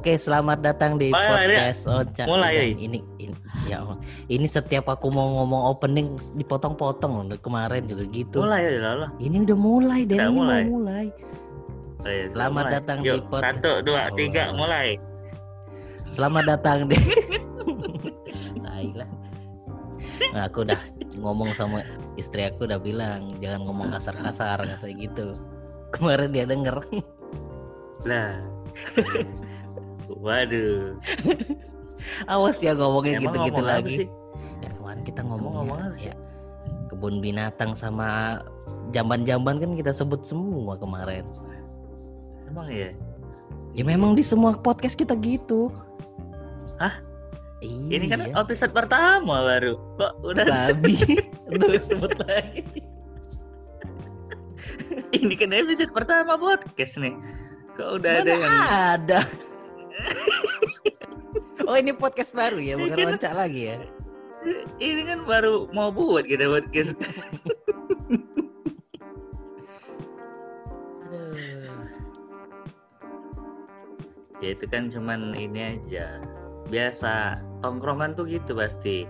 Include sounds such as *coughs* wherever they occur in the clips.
Oke, selamat datang di Mulai, podcast Oca. Mulai, Udah, Yai. Ini, ini ya Allah. Ini setiap aku mau ngomong opening dipotong-potong. Kemarin juga gitu. Mulai ya lah. Ini udah mulai dan ini mulai. mau mulai. Ayo, Selamat mulai. datang di Yuk, podcast. Satu, dua, Oh. tiga, mulai. Selamat datang di Tai *laughs* lah. Nah, aku udah ngomong sama istri aku udah bilang jangan ngomong kasar-kasar kayak gitu. Kemarin dia denger. Lah. *laughs* Waduh. *laughs* Awas ya ngomongnya gitu-gitu ngomong lagi. sih? Ya kemarin kita ngomong ngomong ya kebun binatang sama jamban-jamban kan kita sebut semua kemarin. Emang ya? Ya memang di semua podcast kita gitu. Hah? Iya. Ini kan episode pertama baru. Kok udah babi. *laughs* Terus sebut lagi. ini kan episode pertama podcast nih. Kok udah ada Mana yang ada. *laughs* oh ini podcast baru ya, bukan Ini kan- loncat lagi ya. ini kan baru mau buat kita podcast. *laughs* Aduh. ya itu kan cuman ini aja. Biasa tongkrongan tuh gitu pasti.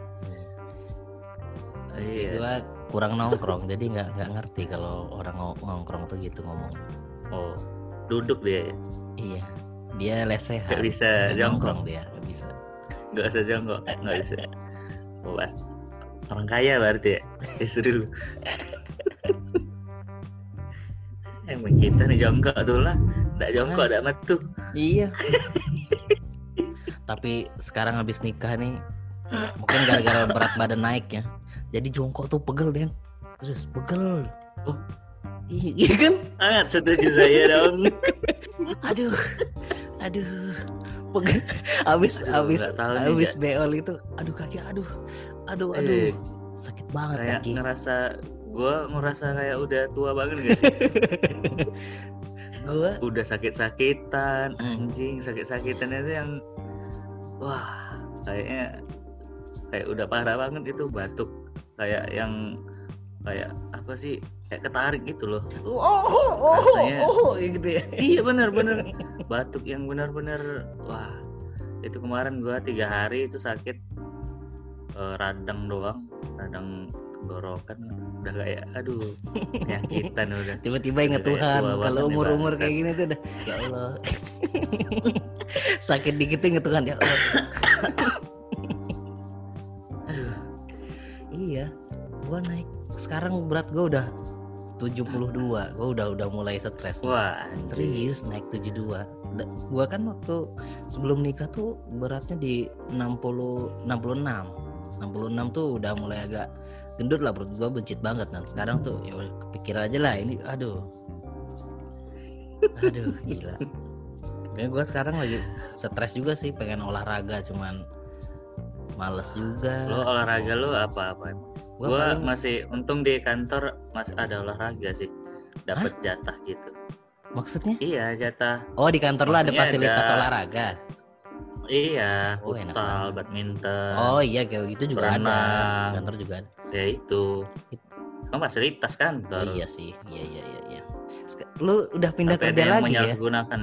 Istri Iya. gua kurang nongkrong, jadi nggak nggak ngerti kalau orang nongkrong tuh gitu ngomong. Oh, duduk dia. ya? Iya, dia lesehan. Gak bisa Nggak jongkok. dia, nggak bisa. Gak usah jongkok, gak bisa. Wah, orang kaya berarti ya, istri lu. *laughs* Emang kita nih jongkok tuh lah, nggak jongkok, nggak metu. Iya. *laughs* Tapi sekarang habis nikah nih, mungkin gara-gara berat badan naik ya. Jadi jongkok tuh pegel Den. Terus pegel. Oh. Iya iya kan? Sangat setuju saya dong. *laughs* Aduh. Aduh. Pegel. *laughs* Habis Aduh, nih, habis Jak. beol itu, aduh kaki aduh. Aduh Eh, aduh. Sakit banget kayak kaki. ngerasa, gue ngerasa kayak udah tua banget gak sih? *laughs* Gua Udah sakit-sakitan, anjing sakit-sakitan itu yang, wah, kayaknya kayak udah parah banget itu batuk, kayak yang kayak apa sih? Kayak ketarik gitu loh. oh oh oh, Rasanya- oh, gitu ya. iya *laughs* bener batuk yang benar-benar wah itu kemarin gua tiga hari itu sakit eh, radang doang radang tenggorokan udah kayak aduh penyakitan *laughs* udah Tiba-tiba kayak Tuhan kalau umur-umur bangsat. kayak gini tuh udah ya Allah. *laughs* Sakit dikit tuh inget Tuhan ya Allah. aduh Iya. Gua naik sekarang berat gua udah 72. Gua udah udah mulai stres. wah. Serius naik 72. Da- Gua kan waktu sebelum nikah tuh beratnya di 60 66. 66 tuh udah mulai agak gendut lah perut gua bencit banget dan sekarang tuh ya kepikiran aja lah ini aduh. Aduh gila. Kayak gua sekarang lagi stres juga sih pengen olahraga cuman males juga. lo olahraga lo apa apa Gua gua paling- masih untung di kantor masih ada olahraga sih dapat jatah gitu maksudnya? iya jatah Oh di kantor lo ada fasilitas ada- olahraga. iya Oh, enak futsal banget. badminton Oh iya kayak gitu juga ada. berenang. Kantor juga ada. ya itu It- kan fasilitas kantor Iya sih, iya iya iya. iya. Lu udah pindah ada kerja lagi ya? menyalahgunakan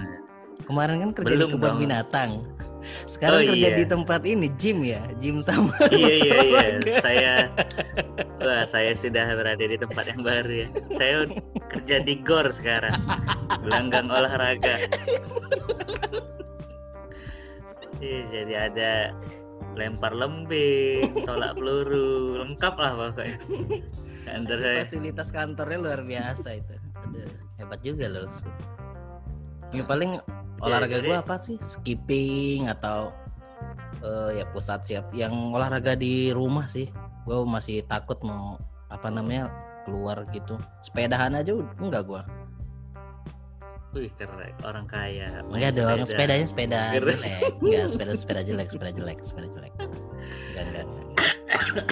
Kemarin kan kerja Belum di kebun dong. binatang. Sekarang Oh, kerja iya. di tempat ini gym ya, gym sama. *laughs* iya iya iya saya wah saya sudah berada di tempat yang baru ya saya kerja di gor sekarang gelanggang olahraga Iya, jadi ada lempar lembing tolak peluru lengkap lah pokoknya kantor saya Fasilitas kantornya luar biasa itu. Aduh, hebat juga loh. Ini paling olahraga gua apa sih? Skipping atau eh, ya pusat siap. Yang olahraga di rumah sih. Gua masih takut mau apa namanya keluar gitu. Sepedahan aja enggak gua. wih keren orang kaya Enggak dong, sepeda. sepedanya sepeda Keren. jelek. Enggak, *laughs* sepeda sepeda jelek, sepeda jelek, sepeda jelek. Enggak, enggak, enggak.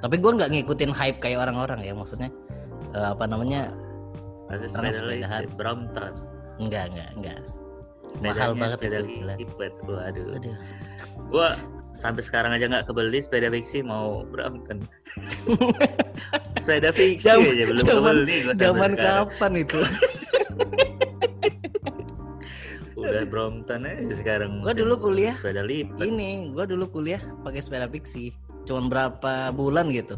Tapi gua nggak ngikutin hype kayak orang-orang ya, maksudnya eh, apa namanya? Masih sepeda sepedahan. Brompton Enggak, enggak, enggak. Mahal banget sepeda itu, gila. lipat waduh Aduh. gua sampai sekarang aja nggak kebeli sepeda fiksi mau Brompton *laughs* sepeda fiksi Zaman- aja belum zaman- kebeli Zaman kapan itu? *laughs* Udah Brompton aja sekarang. Gua dulu kuliah, Sepeda lipat. Ini gua dulu kuliah pakai sepeda Pixie. Cuman berapa bulan gitu.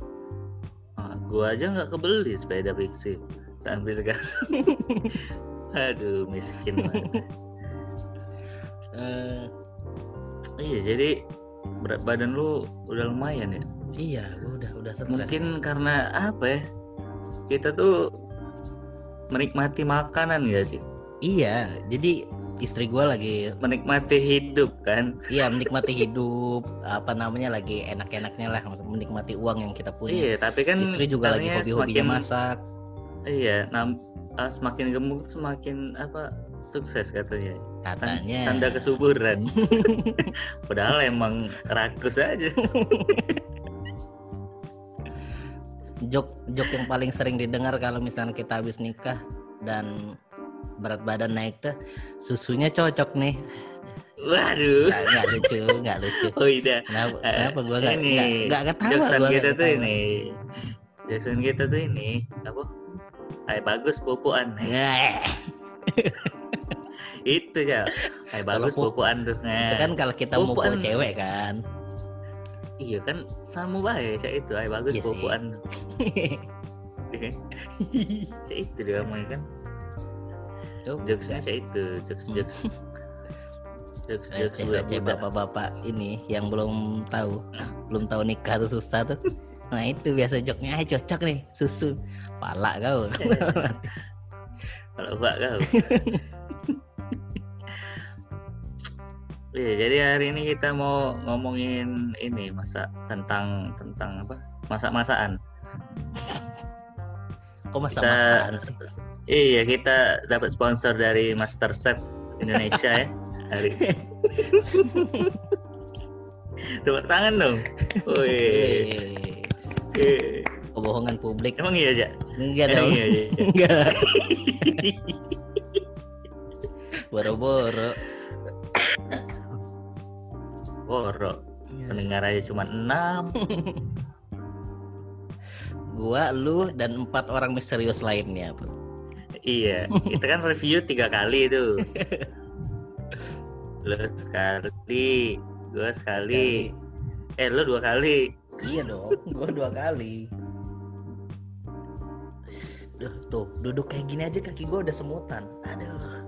Ah, gua aja nggak kebeli sepeda Pixie sampai sekarang. *laughs* Aduh, miskin banget. Eh, Iya, jadi berat badan lu udah lumayan ya. iya, gua udah udah stres. Mungkin karena apa ya? Kita tuh menikmati makanan gak sih? Iya, jadi istri gua lagi Menikmati hidup kan? iya menikmati hidup apa namanya lagi enak-enaknya lah menikmati uang yang kita punya. Iya, tapi kan Istri juga lagi hobi-hobinya semakin- masak. Iya, nam, ah, semakin gemuk semakin apa? Sukses katanya. Tan- Katanya. Tanda kesuburan. *laughs* Padahal emang rakus aja. jok jok yang paling sering didengar kalau misalnya kita habis nikah dan berat badan naik tuh susunya cocok nih Waduh. nggak, nggak lucu nggak lucu Oh iya. kenapa, Eh, kenapa gua nggak nggak nggak ketawa Jackson gua kita tuh ini. Jackson kita tuh ini apa? Hai bagus pupuan. *laughs* Itu ya. Hai bagus pupuan tuh. Itu kan kalau kita mau Pupuan. cewek kan Iya kan sama baik ya itu. Hai bagus Iya sih. pupuan. *laughs* Cak itu dia ngomongnya kan. Jokesnya cak itu. Jokes Hmm. jokes. Jokes jokes bapak-bapak ini yang belum tahu belum tahu nikah tuh susah tuh nah itu biasa joknya "Ah, cocok nih susu pala kau *laughs* Kalau enggak kau. Iya, jadi hari ini kita mau ngomongin ini masa tentang tentang apa? Masak-masakan. kok masa-masaan sih Iya, kita dapat sponsor dari Master Chef Indonesia ya. Hari. *laughs* Tepuk tangan dong. Wih. Wih, kebohongan publik Emang iya aja. enggak dong iya aja. *laughs* enggak *laughs* boro-boro Boro. Pendengar aja cuma enam. *laughs* gua lu dan empat orang misterius lainnya tuh Iya, kita kan review tiga kali itu. Lu sekali, gua sekali, eh lu dua kali. Iya dong gua dua kali Duh, tuh duduk kayak gini aja kaki gua udah semutan aduh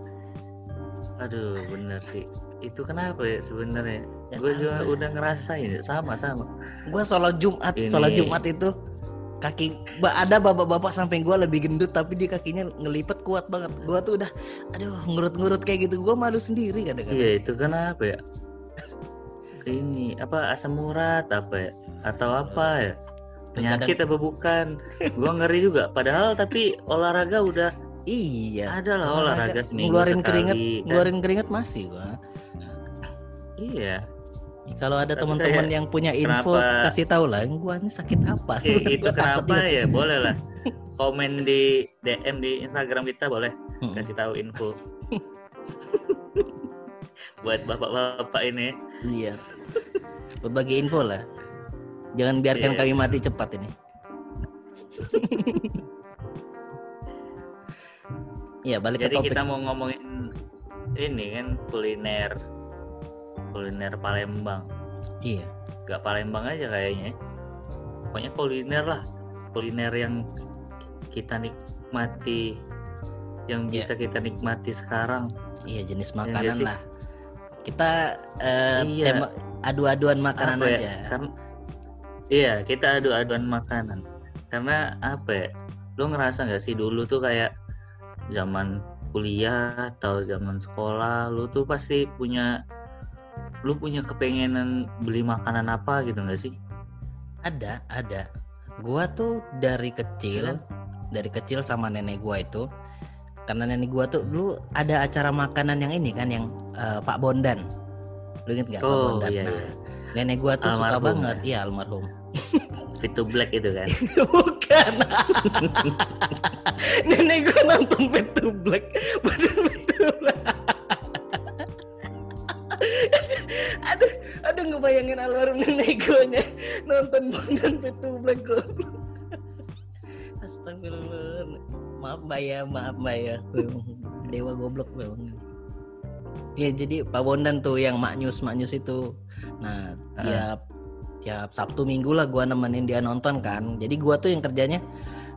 Aduh, bener sih. Itu kenapa ya sebenarnya? Ya Gue juga apa? udah ngerasain ya, sama sama. gua sholat Jumat Ini- sholat Jumat itu kaki ada bapak-bapak samping gua lebih gendut tapi dia kakinya ngelipet kuat banget gua tuh udah aduh ngurut-ngurut kayak gitu gua malu sendiri kadang-kadang Iya, itu kenapa ya? *laughs* Ini apa asam urat apa ya? Atau apa ya? Penyakit apa bukan? Gua ngeri juga. Padahal tapi olahraga udah iya ada lah olahraga, seminggu ngeluarin sekali. keringet kan. ngeluarin keringet masih gua Iya. kalau ada teman-teman yang punya info kenapa- kasih tahu lah gua ini sakit apa itu kenapa sih. ya? Boleh lah. *laughs* Komen di DM di Instagram kita boleh kasih tahu info. *laughs* Buat bapak-bapak ini. iya berbagi info lah jangan biarkan Iya. kami mati cepat ini *laughs* Iya balik Jadi ke topik kita mau ngomongin ini kan kuliner kuliner Palembang. iya Gak Palembang aja kayaknya. Pokoknya kuliner lah. Kuliner yang kita nikmati yang Iya. bisa kita nikmati sekarang. iya jenis nggak makanan lah kita eh, Iya. tema adu-aduan makanan Apa ya? aja Karena iya, kita adu-aduan makanan. Karena apa ya? Lu ngerasa nggak sih dulu tuh kayak zaman kuliah atau zaman sekolah, lu tuh pasti punya lu punya kepengenan beli makanan apa gitu nggak sih? ada ada gua tuh dari kecil Iya. dari kecil sama nenek gua itu karena nenek gua tuh dulu ada acara makanan yang ini kan yang eh, Pak Bondan lu inget nggak Pak Oh Bondan iya, nah iya. Nenek gua tuh suka Almarhum, banget. ya? iya almarhum. *laughs* To Black itu kan. *laughs* bukan. *laughs* Nenek gua nonton Back to Black. Bener Back to Black. Aduh aduh ngebayangin almarhum nenek gua nya nonton Back to Black goblok. Astagfirullah. Maaf mbak ya. Maaf mbak ya. Dewa goblok memang Iya jadi Pak Bondan tuh yang maknyus maknyus itu. Nah Ah. tiap tiap Sabtu Minggu lah gua nemenin dia nonton kan. Jadi gua tuh yang kerjanya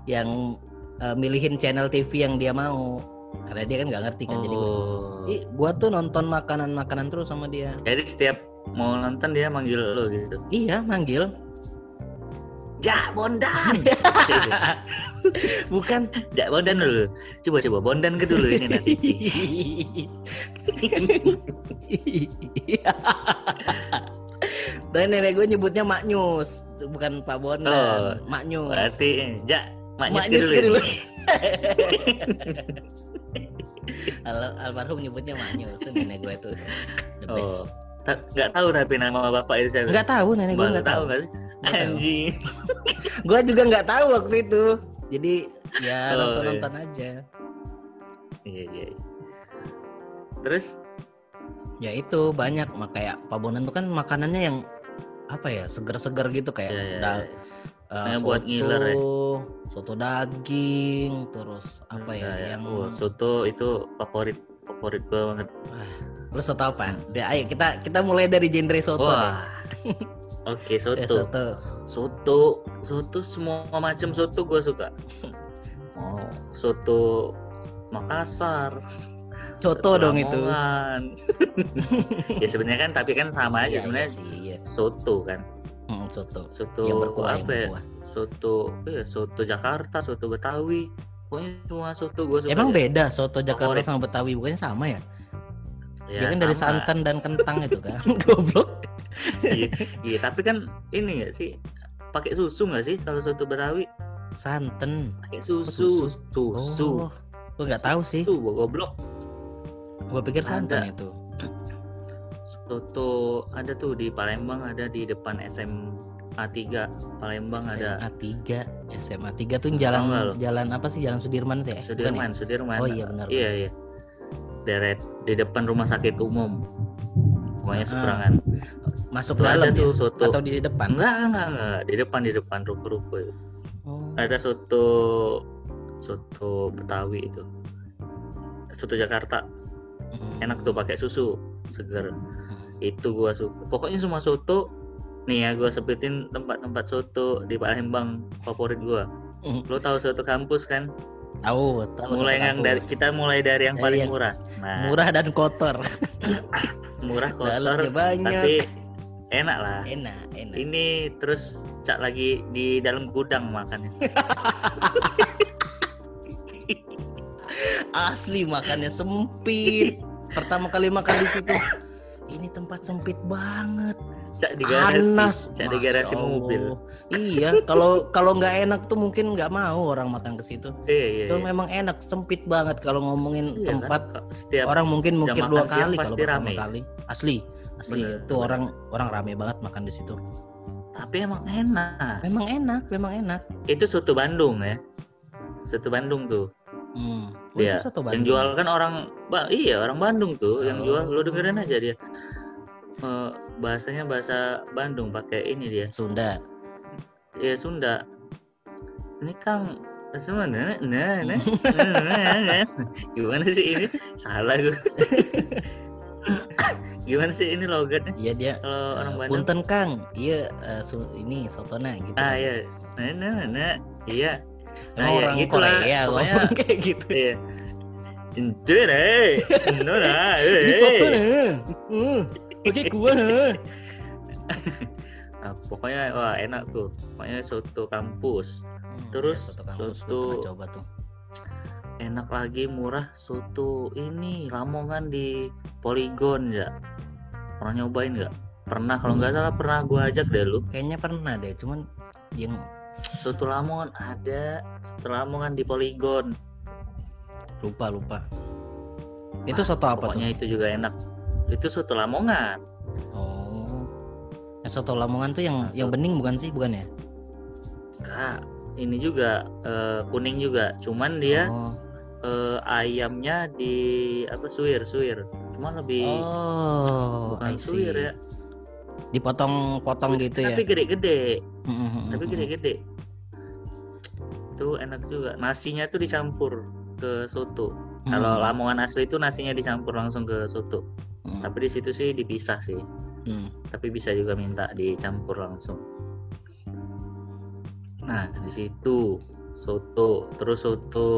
yang eh, milihin channel TV yang dia mau. Karena dia kan nggak ngerti kan. Jadi gua, Oh. Ih, gua tuh nonton makanan makanan terus sama dia. Jadi setiap mau nonton dia manggil lo gitu. Iya manggil. Ja Bondan. *laughs* Bukan. ja Bondan dulu. Coba coba Bondan ke dulu ini nanti. *laughs* Dan nenek gue nyebutnya Maknyus, bukan Pak Oh, Bondan, Maknyus. Berarti Ja maknya Maknyus dulu. ke dulu. *laughs* Al- almarhum nyebutnya Maknyus, tuh nenek gue tuh. The best. Oh. Nggak tahu tapi nama bapak itu siapa? Nggak tahu nenek gue nggak tahu. nggak sih? Anjing. *laughs* Gue juga nggak tahu waktu itu. Jadi ya Oh, nonton nonton aja. Iya iya. iya. Terus Ya itu banyak, mak kayak Pak Bondan tuh kan makanannya yang apa ya seger-seger gitu kayak ya, ya, da- ya. eh, Kayak buat ngiler ya. soto daging, terus apa ya ya. yang Wah, soto itu favorit favorit gue banget. lu soto apa? Ya, ayo kita kita mulai dari genre soto deh. *laughs* Oke, Ya, soto. soto. Soto, soto semua macam soto gue suka. *laughs* Oh, soto Makassar. Soto dong itu. *laughs* Ya sebenarnya kan tapi kan sama aja Iya, sebenarnya iya sih, iya. soto kan. Hmm, soto. Soto yang berkuah, yang apa ya? berkuah. Soto ya soto Jakarta, soto Betawi. Pokoknya semua soto gue suka. Emang aja. beda soto Jakarta Favorit. sama Betawi bukannya sama ya? Ya, Dia kan dari sama. santan dan kentang itu kan. *laughs* Goblok. iya, iya, tapi kan ini nggak sih pakai susu nggak sih kalau soto Betawi? Santen. Pakai susu, susu? susu, Oh, gua nggak tahu sih. susu, goblok. Gua pikir santen Ada. itu. Soto ada tuh di Palembang ada di depan SMA 3 Palembang ada SMA 3, SMA 3 tuh jalan lo? jalan apa sih? Jalan Sudirman tuh ya? Bukan ya? Sudirman, Sudirman. Oh iya, benar, Iya iya. Deret di depan rumah sakit umum. Pokoknya Ah, seberangan. Masuk Tuh ada dalam tuh ya? soto. Atau di depan? Enggak, enggak, enggak. Di depan di depan ruko-ruko itu. Oh. Ada soto soto Betawi itu. Soto Jakarta. Hmm. Enak tuh pakai susu, seger. Itu gua suka. Pokoknya semua soto nih ya gua sebutin tempat-tempat soto di Palembang favorit gua. Hmm. Lo tahu soto kampus kan? Tahu, tahu. mulai yang dari kita mulai dari yang Eh, paling yang murah. Nah, murah dan kotor. *laughs* murah kotor banyak. tapi enak lah. Enak, enak. Ini terus cak lagi di dalam gudang makannya. *laughs* Asli makannya sempit. Pertama kali makan di situ. *laughs* Ini tempat sempit banget. Cak di garasi, Panas. cak di garasi mobil. Iya, kalau kalau nggak enak tuh mungkin nggak mau orang makan ke situ. Iya iya. Iya. memang enak, sempit banget kalau ngomongin Iya kan? tempat Ka- Setiap orang mungkin mungkin dua kali kalau pertama rame. kali. Asli, asli Bener, itu bener. orang orang rame banget makan di situ. tapi emang enak. Memang enak, memang enak. Itu soto Bandung ya. Soto Bandung tuh. Hmm. Oh, Iya, itu soto Yang Bandung. jual kan orang Ba- iya orang Bandung tuh yang jual lu dengerin Oh. aja dia. Eh, bahasanya bahasa Bandung pakai ini dia. Sunda. ya Sunda ini Kang semua nah nah nah, nah, nah. gimana sih ini salah gue *laughs* gimana sih ini logatnya Iya dia. kalau orang eh, Bandung Punten Kang, iya eh, su- ini sotona gitu. ah kan. iya nah nah nah, nah. iya nah, ya, orang gitulah. Korea Pokoknya- *laughs* kayak gitu. iya Enjoy deh, no Pakai kuah. eh. Nah, pokoknya wah enak tuh, pokoknya soto kampus, Hmm, Terus, ya, soto kampus gua soto- coba tuh. enak lagi murah soto ini Lamongan di Polygon ya, pernah nyobain nggak? Pernah kalau nggak salah pernah gua ajak deh lu. Kayaknya pernah deh, cuman yang Soto Lamongan ada, soto Lamongan di Polygon. lupa lupa. Itu soto apa tuh? Pokoknya itu juga enak. Itu soto Lamongan. Oh. Eh, soto Lamongan tuh yang Nah, yang bening bukan sih, bukan ya? Enggak, ini juga eh, kuning juga. Cuman dia Oh. eh, ayamnya di apa suwir suwir. Cuman lebih Oh, bukan see. suwir ya. Dipotong-potong gitu ya. Tapi gede-gede. Mm, mm, mm, Tapi mm. gede-gede. Itu enak juga. Nasinya tuh dicampur ke soto. Mm. Kalau Lamongan asli itu nasinya dicampur langsung ke soto. Hmm. Tapi di situ sih dipisah sih. Hmm. Tapi bisa juga minta dicampur langsung. Nah, di situ soto, terus soto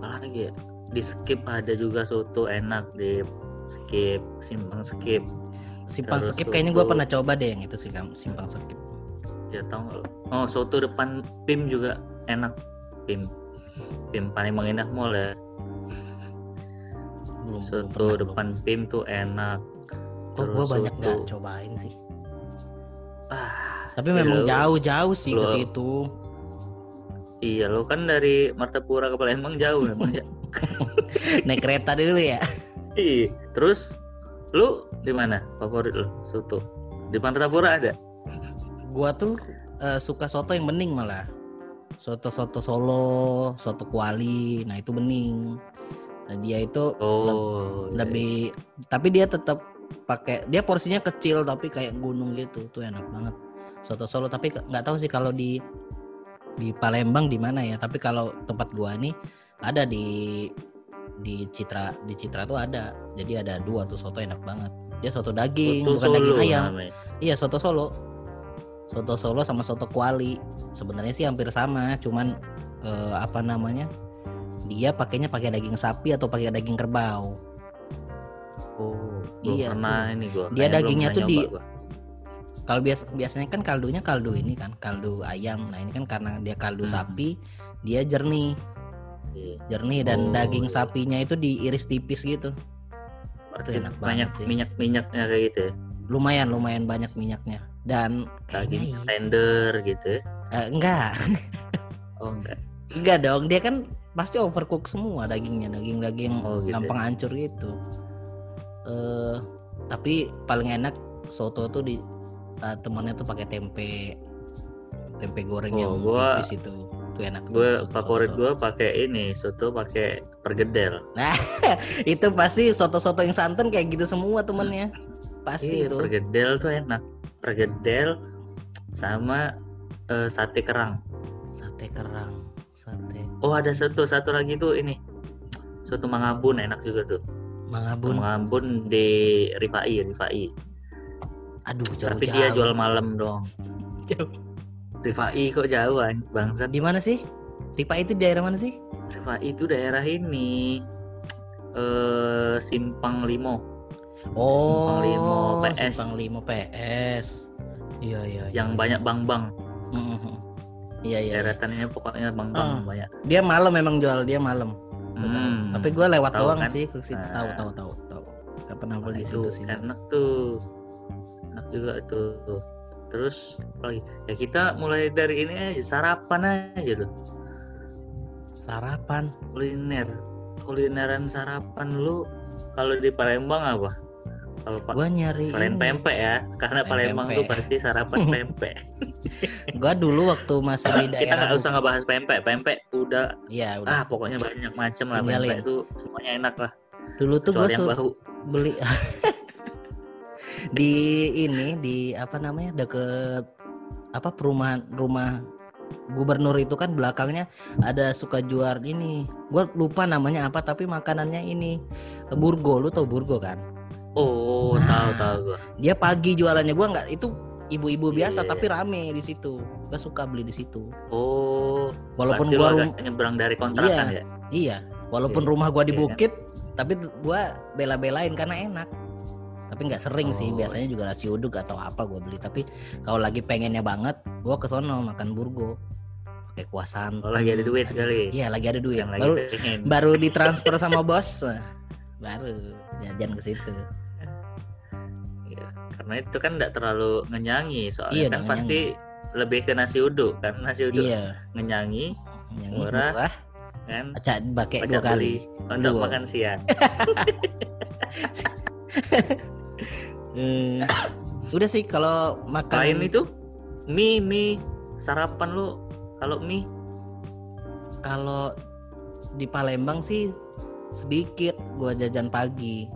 apa lagi ya? Di skip ada juga soto enak di skip, simpang skip. Simpang Terus skip kayaknya gue pernah coba deh yang itu sih Kam. simpang skip. Ya tahu nggak lo? Oh, soto depan PIM juga enak. PIM. PIM Palembang Indah Mall ya. Belum belum Soto belum. depan PIM tuh enak. Kok gue Terus banyak soto- nggak cobain sih. Ah, Tapi ya memang jauh-jauh sih ke lo- situ. Iya lo kan dari Martapura ke Palembang jauh memang ya. *laughs* Naik kereta dulu ya. Iya. Terus lu di mana favorit lu soto? Di Martapura ada? Gua tuh eh, suka soto yang bening malah. Soto-soto Solo, soto Kuali, nah itu bening. Nah dia itu Oh, iya, lebih tapi dia tetap pakai dia porsinya kecil tapi kayak gunung gitu. Tuh enak banget. Soto Solo tapi nggak tahu sih kalau di di Palembang di mana ya. Tapi kalau tempat gua nih ada di di Citra di Citra tuh ada. Jadi ada dua tuh soto enak banget. Dia soto iya. daging Soto bukan daging Solo ayam. namanya. iya soto Solo. Soto Solo sama soto Kuali. Sebenarnya sih hampir sama cuman eh, apa namanya dia pakainya pakai daging sapi atau pakai daging kerbau Oh, Iya, pernah ini gua. Dia kayaknya dagingnya tuh di- gua. Kalau bias biasanya kan kaldunya kaldu ini kan, kaldu ayam. Nah, ini kan karena dia kaldu Hmm. sapi, dia jernih, Iya. jernih dan Oh, daging sapinya itu diiris tipis gitu. Berarti enak banyak banget sih. minyak-minyaknya kayak gitu ya. Lumayan, lumayan banyak minyaknya. Dan kayaknya Daging i- tender gitu ya. eh, enggak, Oh enggak. Enggak dong. Dia kan pasti overcook semua dagingnya, daging-daging Oh, gitu gampang hancur gitu. Eh, tapi paling enak soto tuh di eh, temennya tuh pakai tempe, tempe goreng Oh, yang gua- tipis itu, tuh enak. Gue soto- favorit soto- gue pakai ini soto pakai pergedel. *laughs* itu pasti soto-soto yang santan kayak gitu semua temennya pasti Iya, itu pergedel tuh enak. Pergedel sama eh, sate kerang. sate kerang sate Oh ada satu satu lagi tuh ini soto mangabun enak juga tuh. mangabun Mangabun di Rifai Rifai. aduh jauh Tapi dia jual malam dong. Jauh. Rifai kok jauh an- bangsat. di mana sih Ripa itu daerah mana sih Rifai itu daerah ini eh Simpang Limo oh Simpang Limo PS. Simpang Limo PS iya iya iya. yang banyak bang-bang. Mhm. iya iya iya. Deretannya pokoknya bang-bang Ah. banyak. dia malam memang jual dia malam Hmm. tapi gue lewat Tahu doang kan? sih ke situ tahu Nah. tahu tahu tahu gak pernah Nah, beli di itu situ sih gua. enak tuh enak juga tuh terus lagi ya kita mulai dari ini aja sarapan aja tuh sarapan kuliner kulineran sarapan lu kalau di Palembang apa kalau Pak nyari selain ini. pempek ya karena Palembang tuh pasti sarapan *laughs* pempek Gua dulu waktu masih di *laughs* kita daerah nggak usah ngebahas pempek pempek udah Iya udah. ah pokoknya banyak macam lah pempek tuh semuanya enak lah Dulu tuh gue kecuali yang bahu beli *laughs* di ini di apa namanya deket apa perumahan rumah gubernur itu kan belakangnya ada suka jual ini. Gue lupa namanya apa tapi makanannya ini burgo. Lu tau burgo kan? Oh Nah. tahu tahu gua Dia pagi jualannya gua nggak itu ibu-ibu biasa Iya. tapi rame di situ. Gue suka beli di situ. oh Walaupun gua rum- nyebrang dari kontrakan Iya. ya Iya, walaupun Iya, rumah gua di iya kan? bukit, tapi gua bela-belain karena enak. Tapi nggak sering sih, Oh. biasanya juga nasi uduk atau apa gua beli. Tapi kalau lagi pengennya banget, gua ke sono makan burgo. Pakai kuah santan. Oh, lagi ada duit kali. Iya, lagi ada duit. yang lagi Baru pengen baru ditransfer sama bos. *laughs* Baru jajan ke situ. Karena itu kan tidak terlalu ngenyangi soalnya Iya, kan nggak pasti lebih ke nasi uduk kan nasi uduk Iya, ngenyangi yang Murah. murah. kan Acak pakai dua kali. untuk Dua. makan siang *laughs* Eh, udah sih kalau makan selain itu mie mie sarapan lu kalau mie Kalau di Palembang sih sedikit gua jajan pagi.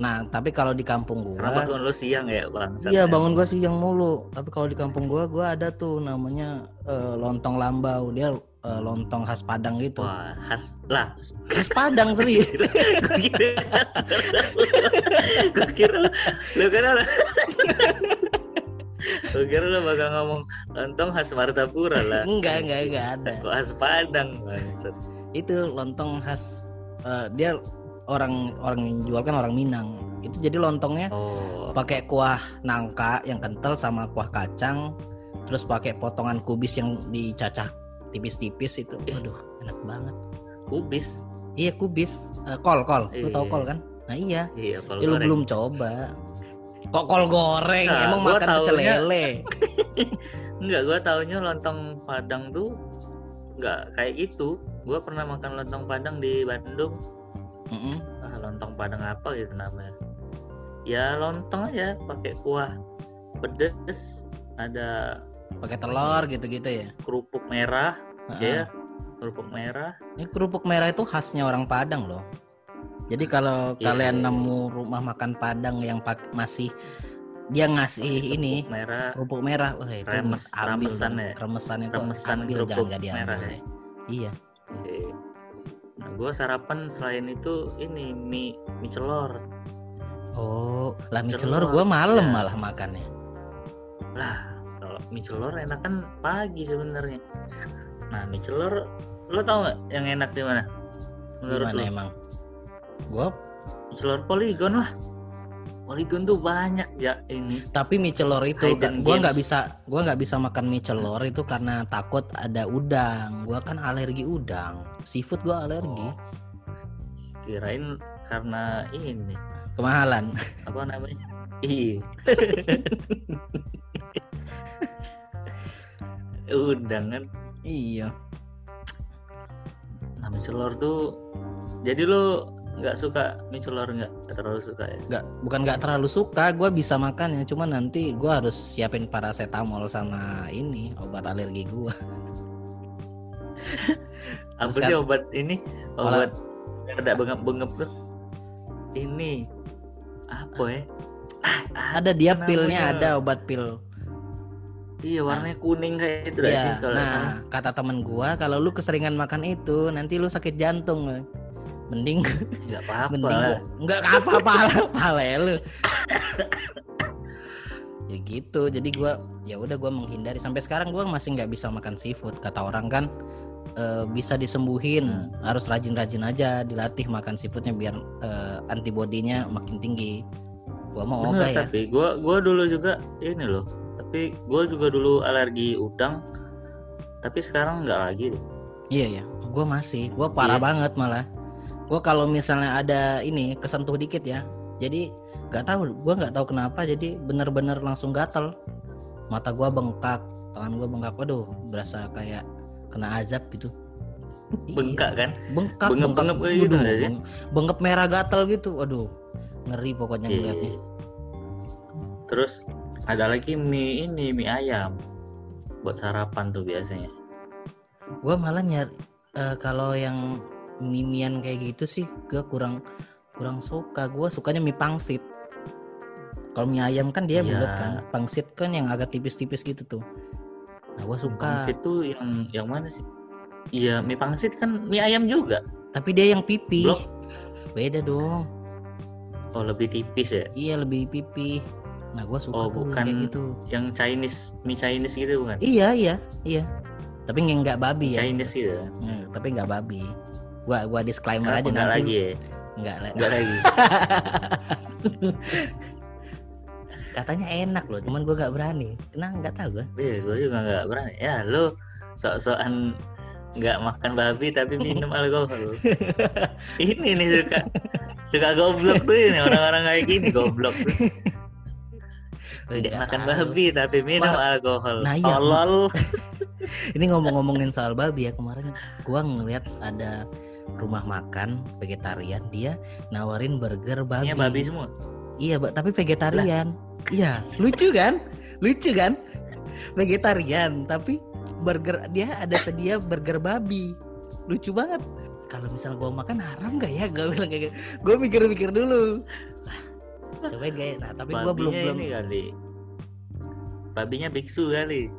Nah, tapi kalau di kampung kenapa gua bangun lu siang ya bang Iya, bangun gua siang mulu. Tapi kalau di kampung gua gua ada tuh namanya eh, lontong lambau. Dia eh, lontong khas Padang gitu. Wah, khas lah. Khas Padang serius. *laughs* Gue kira Gue kira lu kira lu *laughs* Gue kira lu bakal ngomong lontong khas Martapura lah. enggak, enggak, enggak ada. Kok khas Padang. Itu lontong khas eh, dia orang orang yang jual kan orang Minang. Itu jadi lontongnya Oh. pakai kuah nangka yang kental sama kuah kacang terus pakai potongan kubis yang dicacah tipis-tipis itu Ih. aduh enak banget Kubis. iya kubis Eh, kol kol lu tau Iya. kol kan nah iya Iya, Ya, lu goreng. belum coba kok kol goreng Nah, emang makan pecel taunya- lele *laughs* Enggak, gua taunya lontong Padang tuh enggak kayak itu. Gua pernah makan lontong Padang di Bandung. Mm-mm. Ah, lontong Padang apa gitu namanya? Ya lontong aja pakai kuah pedes, ada pakai telur gitu-gitu ya kerupuk merah, Heeh. ya. Kerupuk merah. ini kerupuk merah itu khasnya orang Padang loh jadi kalau Iya, kalian iya, iya. nemu rumah makan Padang yang masih dia ngasih ini Kerupuk merah. kerupuk merah wah itu Remes- ambil ramesan dong. ya? remesan itu Remesan ambil kerupuk jangan nggak diambil merah ya? ya. iya Eh, Nah, gua sarapan selain itu ini mie mie celor. oh lah mie Telur, celor gua malam ya. malah makannya Lah, kalau mie celor enak kan pagi sebenarnya. Nah, mie celor lo tau nggak yang enak di mana? Menurut lo? emang gua Mie celor poligon lah. Poligon tuh banyak ya ini. tapi mie celor itu gua nggak bisa gua nggak bisa makan mie celor itu karena takut ada udang gua kan alergi udang seafood gua alergi Oh. Kirain karena ini kemahalan apa namanya? *laughs* Iya. Udang kan. iya Nah, mie celor tuh jadi lo nggak suka mie celor nggak terlalu suka ya? nggak bukan nggak terlalu suka gua bisa makan ya cuma nanti gua harus siapin paracetamol sama ini obat alergi gua *laughs* Apa sih kan- obat ini? Obat ada bengep-bengep tuh. Ini apa ya? Ada dia namanya? pilnya ada obat pil Iya warnanya kuning kayak itu dah sih Iya, kalau nah kata temen gua kalau lu keseringan makan itu nanti lu sakit jantung. Mending Nggak apa-apa mending nggak apa-apa pale lu *coughs* ya gitu jadi gua ya udah gua menghindari sampai sekarang gua masih nggak bisa makan seafood kata orang kan eh, bisa disembuhin harus rajin-rajin aja dilatih makan seafoodnya biar eh, antibodinya makin tinggi gua mau Bener, ogah ya tapi gua gua dulu juga ini loh. Tapi gua juga dulu alergi udang. Tapi sekarang nggak lagi deh. Iya ya, gue masih, gue parah Iya. banget malah. Gue kalau misalnya ada ini kesentuh dikit ya, jadi nggak tahu, gue nggak tahu kenapa, jadi bener-bener langsung gatel. Mata gue bengkak, tangan gue bengkak, waduh, berasa kayak kena azab gitu. Iya, Bengkak kan? bengkak, bengep-bengep kayak gitu Waduh, nggak sih? beng- bengep merah gatel gitu, waduh, ngeri pokoknya Iya. ngeliatnya. Terus ada lagi mie ini mie ayam buat sarapan tuh biasanya. Gue malah nyari eh, kalau yang mimian kayak gitu sih, gue kurang kurang suka. Gue sukanya mie pangsit. Kalau mie ayam kan dia Iya. bulat kan, pangsit kan yang agak tipis-tipis gitu tuh. Nah gue Mie suka. pangsit tuh yang yang mana sih? Iya mie pangsit kan mie ayam juga. Tapi dia yang pipi. Blok. Beda dong. Oh lebih tipis ya? Iya lebih pipi. Nah gue suka Oh, tuh bukan kayak gitu. Yang Chinese mie Chinese gitu bukan? Iya iya iya. Tapi nggak nggak babi ya. Chinese gitu. Hmm, tapi nggak babi. Gua gua disclaimer Kenapa aja nanti. lagi ya? Nggak lah. Nggak lagi. *laughs* Katanya enak loh, cuman gua nggak berani. Kenapa nggak tahu gua. Iya, gue juga nggak berani. Ya, lu sok-sokan nggak makan babi tapi minum *laughs* alkohol. ini nih suka suka goblok tuh ini orang-orang kayak gini goblok tuh. Tidak makan tahu. babi tapi minum Ma- alkohol. Nah, iya. Tolol. *laughs* Ini ngomong-ngomongin soal babi ya kemarin gua ngeliat ada rumah makan vegetarian dia nawarin burger babi. Ini babi semua. Iya, tapi vegetarian. Iya, lucu kan? Lucu kan? Vegetarian, tapi burger dia ada sedia burger babi. Lucu banget. Kalau misal gua makan haram gak ya? Gue bilang kayak gitu. Gue mikir-mikir dulu. Coba gak Nah, tapi gua belum belum kali. Babinya biksu kali.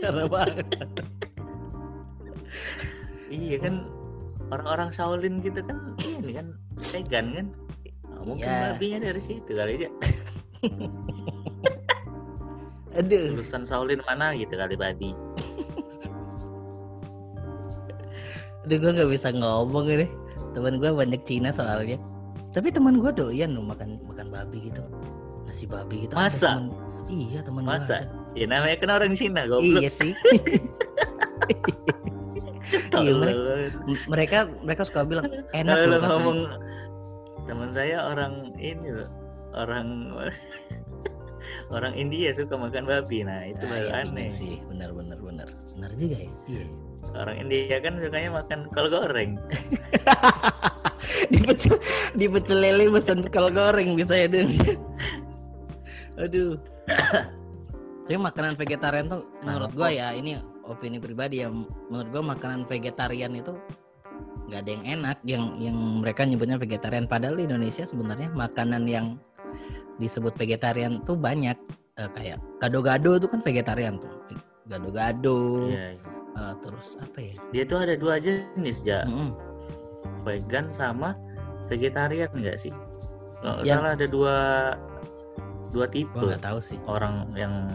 Parah banget. *laughs* iya kan orang-orang Shaolin gitu kan ini kan vegan kan Nah, mungkin Iya. babinya dari situ kali aja *laughs* Aduh. lulusan Shaolin mana gitu kali babi Aduh gue gak bisa ngomong ini. Temen gue banyak Cina soalnya. Tapi teman gue doyan loh makan makan babi gitu. Nasi babi gitu. Masa? temen- iya teman. Masa? ada. ya namanya kan orang Cina goblok Iya sih. *laughs* Iya, banget. M- mereka mereka suka bilang enak kalau loh ngomong teman saya orang ini loh orang orang India suka makan babi nah itu Nah, baru iya, aneh sih, benar benar benar. Benar juga ya. Iya. orang India kan sukanya makan kol goreng *laughs* di pecel di pecel lele pesan kol goreng bisa ya dong. Aduh. *coughs* Tapi makanan vegetarian tuh menurut gua ya ini opini pribadi ya menurut gua makanan vegetarian itu nggak ada yang enak yang yang mereka nyebutnya vegetarian. Padahal di Indonesia sebenarnya makanan yang disebut vegetarian tuh banyak. Eh, kayak gado-gado itu kan vegetarian tuh. Gado-gado Iya, iya. eh, terus apa ya? Dia tuh ada dua jenis ja. Mm-mm. vegan sama vegetarian enggak sih? Nggak Ya. salah ada dua dua tipe. Gua nggak tahu sih. Orang yang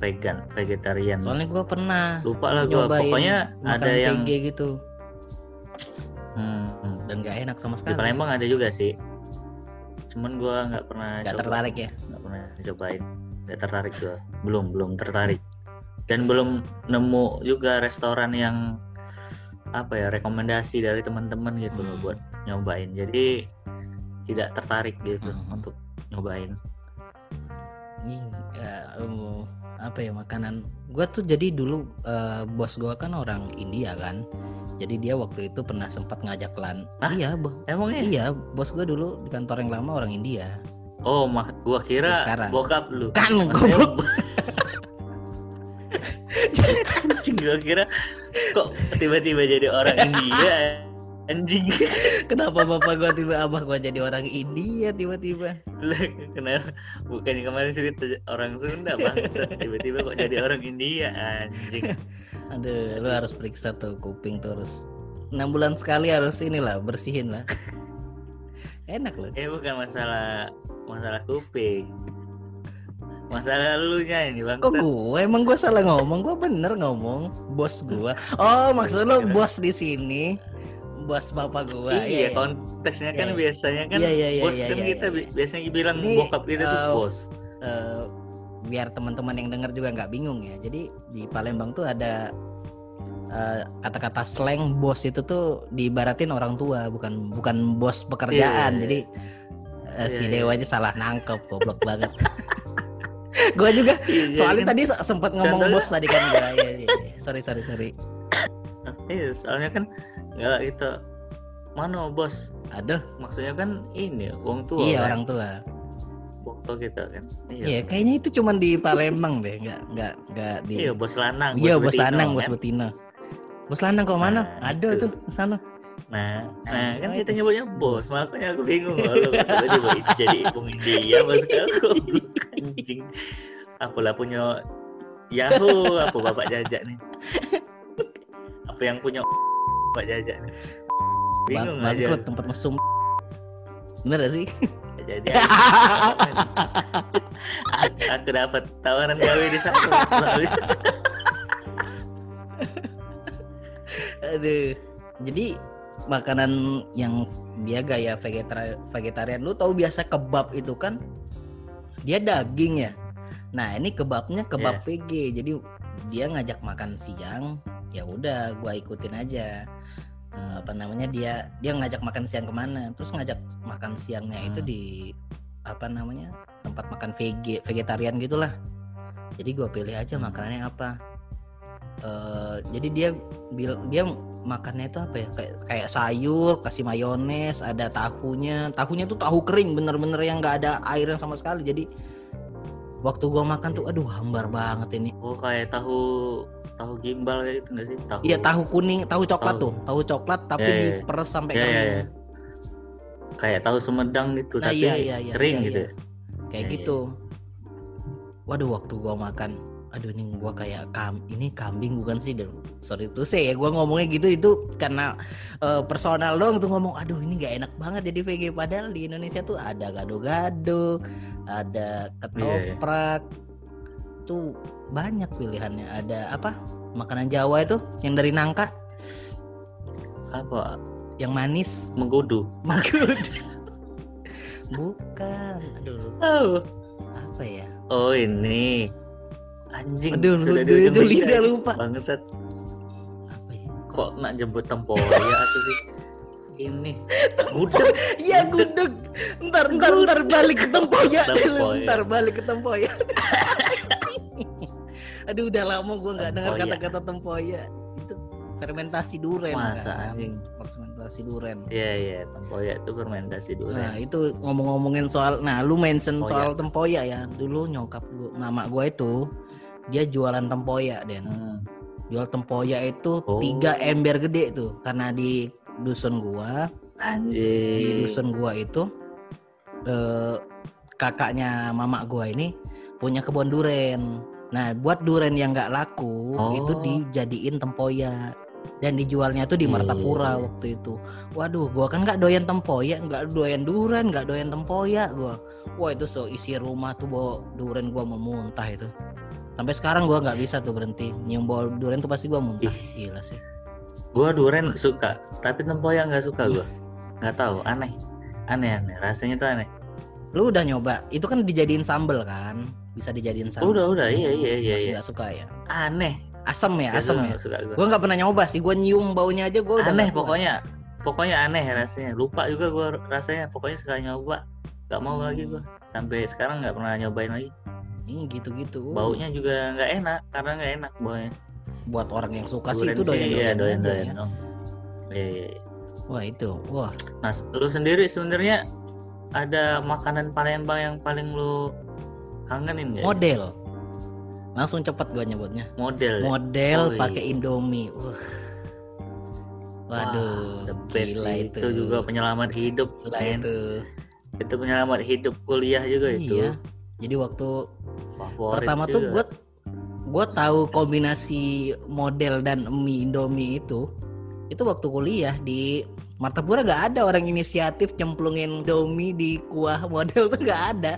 vegan vegetarian. Soalnya gua pernah lupa lah gua. nyobain pokoknya ada yang VG gitu. Hmm, dan gak enak sama di sekali. Palembang ada juga sih. Cuman gua nggak pernah nggak coba. tertarik ya? Nggak pernah cobain. Nggak tertarik gua. Belum belum tertarik. Dan belum nemu juga restoran yang apa ya rekomendasi dari teman-teman gitu loh Hmm. buat nyobain. Jadi tidak tertarik gitu Hmm. untuk nyobain. Ih, ya, em, apa ya makanan. Gua tuh jadi dulu eh, bos gua kan orang India kan. Jadi dia waktu itu pernah sempat ngajak lan Hah? iya bo- emangnya? iya bos gua dulu di kantor yang lama orang India. Oh mak gua kira Sekarang. bokap lu. Kan goblok. *laughs* gua kira kok tiba-tiba jadi orang *laughs* India anjing *laughs* kenapa bapak gua tiba abah gua jadi orang India tiba-tiba kenapa bukannya kemarin cerita orang Sunda bangsat tiba-tiba kok jadi orang India anjing *laughs* aduh lu harus periksa tuh kuping terus enam bulan sekali harus inilah bersihin lah *laughs* enak loh eh bukan masalah masalah kuping masalah lu nya ini Kok bangsat gue? Emang gue salah ngomong? Gue bener ngomong. Bos gue. Oh, maksud Kira- bos di sini? Bos bapak gue. iya konteksnya kan Iya, iya. biasanya kan Iya, iya, iya, bos iya, kan iya, kita iya. bi- biasanya bilang Ini, bokap kita tuh eh, bos Eh, biar teman-teman yang dengar juga nggak bingung ya. Jadi di Palembang tuh ada eh, kata-kata slang bos itu tuh diibaratin orang tua, bukan bukan bos pekerjaan. Iya, iya, Jadi eh, si Iya, iya. Dewa aja salah nangkep, goblok banget. *laughs* gue juga Iya, soalnya kan- tadi sempat ngomong Contohnya- bos tadi kan gue. Iya, iya, iya. Sorry, sorry, sorry. Iya soalnya kan nggak gitu mana bos Aduh, maksudnya kan ini uang tua iya kan? orang tua. Wong tua kita kan Iya, iya kayaknya itu cuman di Palembang deh, nggak nggak nggak di. iya bos lanang Iya, bos betina, lanang, bos kan? betina. Bos lanang kok mana? Nah, Ada itu. tuh sana. Nah, Nah, nah kan kita nyebutnya bos, makanya aku bingung tiba-tiba itu jadi ibung India bos *laughs* aku anjing. Apalah punya Yahoo, apa bapak jajak nih? Apa yang punya *laughs* bapak jajak nih? Bingung aja. Bangkrut tempat mesum. Bener gak sih? Jadi *laughs* aku dapat tawaran gawe di sana. *laughs* Aduh. Jadi makanan yang dia gaya vegetarian, vegetarian lu tahu biasa kebab itu kan dia daging ya. Nah, ini kebabnya kebab PG. Jadi dia ngajak makan siang, ya udah gua ikutin aja. Eh, apa namanya dia dia ngajak makan siang ke mana terus ngajak makan siangnya itu Hmm. di apa namanya tempat makan VG vegetarian gitulah jadi gua pilih aja Hmm. makanannya apa Eh, jadi dia bil dia makannya itu apa ya kayak kayak sayur kasih mayones ada tahunya tahunya tuh tahu kering bener-bener yang nggak ada airnya sama sekali jadi waktu gua makan tuh aduh hambar banget ini Oh kayak tahu tahu gimbal kayak gitu nggak sih? Tahu. iya tahu kuning tahu coklat Tahu. tuh tahu coklat tapi Ya, ya, ya. diperes sampai Ya, ya, kering ya. Kayak tahu Sumedang gitu Nah, tapi iya, iya, iya, kering iya, gitu. iya. kayak Ya, ya. gitu waduh waktu gua makan aduh ini gua kayak kam ini kambing bukan sih Dan sorry tuh saya ya gua ngomongnya gitu itu karena eh, personal dong tuh ngomong aduh ini nggak enak banget jadi VG padahal di Indonesia tuh ada gado-gado ada ketoprak tuh banyak pilihannya. Ada apa? Makanan Jawa itu yang dari nangka. Apa? Yang manis. Mengkudu mangkut *laughs* bukan. Aduh oh apa ya? Oh ini anjing Aduh, sudah lu- itu lidah lupa. bangsat apa ya kok nak jemput tempoyak atau sih ini gudeg Iya gudeg. Ntar ntar ntar balik ke tempoyak. Ntar balik ke tempoyak. *laughs* Aduh udah lama gua nggak dengar kata-kata tempoyak. Itu fermentasi duren Masa, kan. anjing? Fermentasi duren. Iya iya tempoyak itu fermentasi dulu Nah itu ngomong-ngomongin soal, nah lu mention Tempoyak. soal tempoyak ya. Dulu nyokap gua, mama gua itu dia jualan tempoyak den. Hmm. Jual tempoyak itu Oh. tiga ember gede tuh, karena di dusun gua di anjing dusun gua itu eh, kakaknya mama gua ini punya kebun duren. Nah, buat duren yang nggak laku Oh. itu dijadiin tempoyak dan dijualnya tuh di Iya, Martapura iya. waktu itu. Waduh, gua kan nggak doyan tempoyak, nggak doyan duren, nggak doyan tempoyak gua. Wah itu so isi rumah tuh bawa duren gua mau muntah itu. Sampai sekarang gua nggak bisa tuh berhenti nyium bau duren tuh pasti gua muntah. Gila sih. gua duren suka tapi tempoyak nggak suka gua nggak tahu aneh aneh aneh rasanya tuh aneh Lu udah nyoba? Itu kan dijadiin sambel kan? Bisa dijadiin sambel. udah udah iya iya iya Masih iya nggak suka ya? aneh Asam ya, asam suka, ya. suka gua Gua nggak pernah nyoba sih. Gua nyium baunya aja gua udah aneh pokoknya pokoknya aneh rasanya lupa juga gua rasanya pokoknya sekali nyoba nggak mau Hmm. lagi gua sampai sekarang nggak pernah nyobain lagi Ini gitu-gitu. baunya juga nggak enak karena nggak enak baunya buat orang yang suka sih itu doyan iya doyan doyan doyan ya. iya iya iya. Wah itu, wah Nah, lu sendiri sebenarnya ada makanan Palembang yang paling lu kangenin nggak? model. Langsung cepet gua nyebutnya. Model. ya? Model Oh, iya. pakai Indomie. Wah. Waduh, the best gila itu. itu. juga penyelamat hidup. Gila itu. Itu penyelamat hidup kuliah juga itu. Jadi waktu Favorit pertama tuh juga. gue gue tahu kombinasi model dan mie Indomie itu itu waktu kuliah di Martapura gak ada orang inisiatif cemplungin Indomie di kuah model tuh gak ada.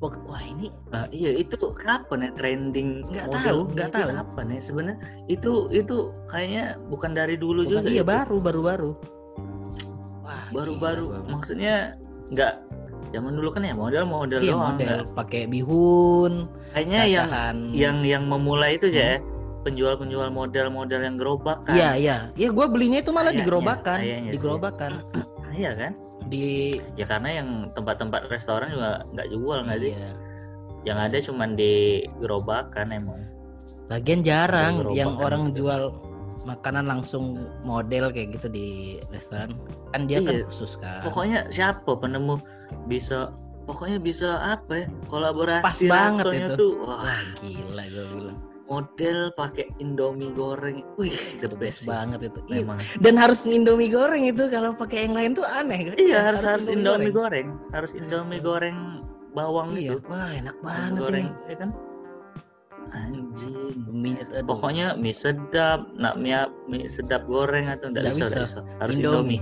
Wah, wah ini Nah, iya itu kapan ya trending Nggak tahu, nggak tahu. kapan ya sebenarnya itu itu kayaknya bukan dari dulu bukan juga iya itu. baru baru baru. Wah, baru-baru gila gua. maksudnya nggak zaman dulu kan ya model model Iya doang model pakai bihun, kayaknya yang cacahan. yang yang memulai itu ya penjual-penjual model-model yang gerobak kan Hmm. Iya iya, iya gue belinya itu malah di gerobakan, di sih. gerobakan, *clears throat* iya kan di ya karena yang tempat-tempat restoran juga nggak jual nggak sih iya. yang ada cuman di gerobakan emang Lagian jarang yang gerobakan orang gitu. jual makanan langsung model kayak gitu di restoran. Kan dia kan Iya. khusus kan. pokoknya siapa penemu bisa pokoknya bisa apa ya kolaborasi Pas banget itu. tuh wah Wah gila gue bilang. model pakai indomie goreng wih the best best banget itu. Ih, memang Dan harus Indomie goreng itu kalau pakai yang lain tuh aneh. iya harus harus indomie goreng hareng. harus indomie goreng bawang Iya, itu wah enak Indomie banget goreng ini. ya kan anjing Mie, aduh. pokoknya mie sedap nak mie, mie sedap goreng atau enggak Nggak bisa, bisa. bisa. harus Indomie. indomie,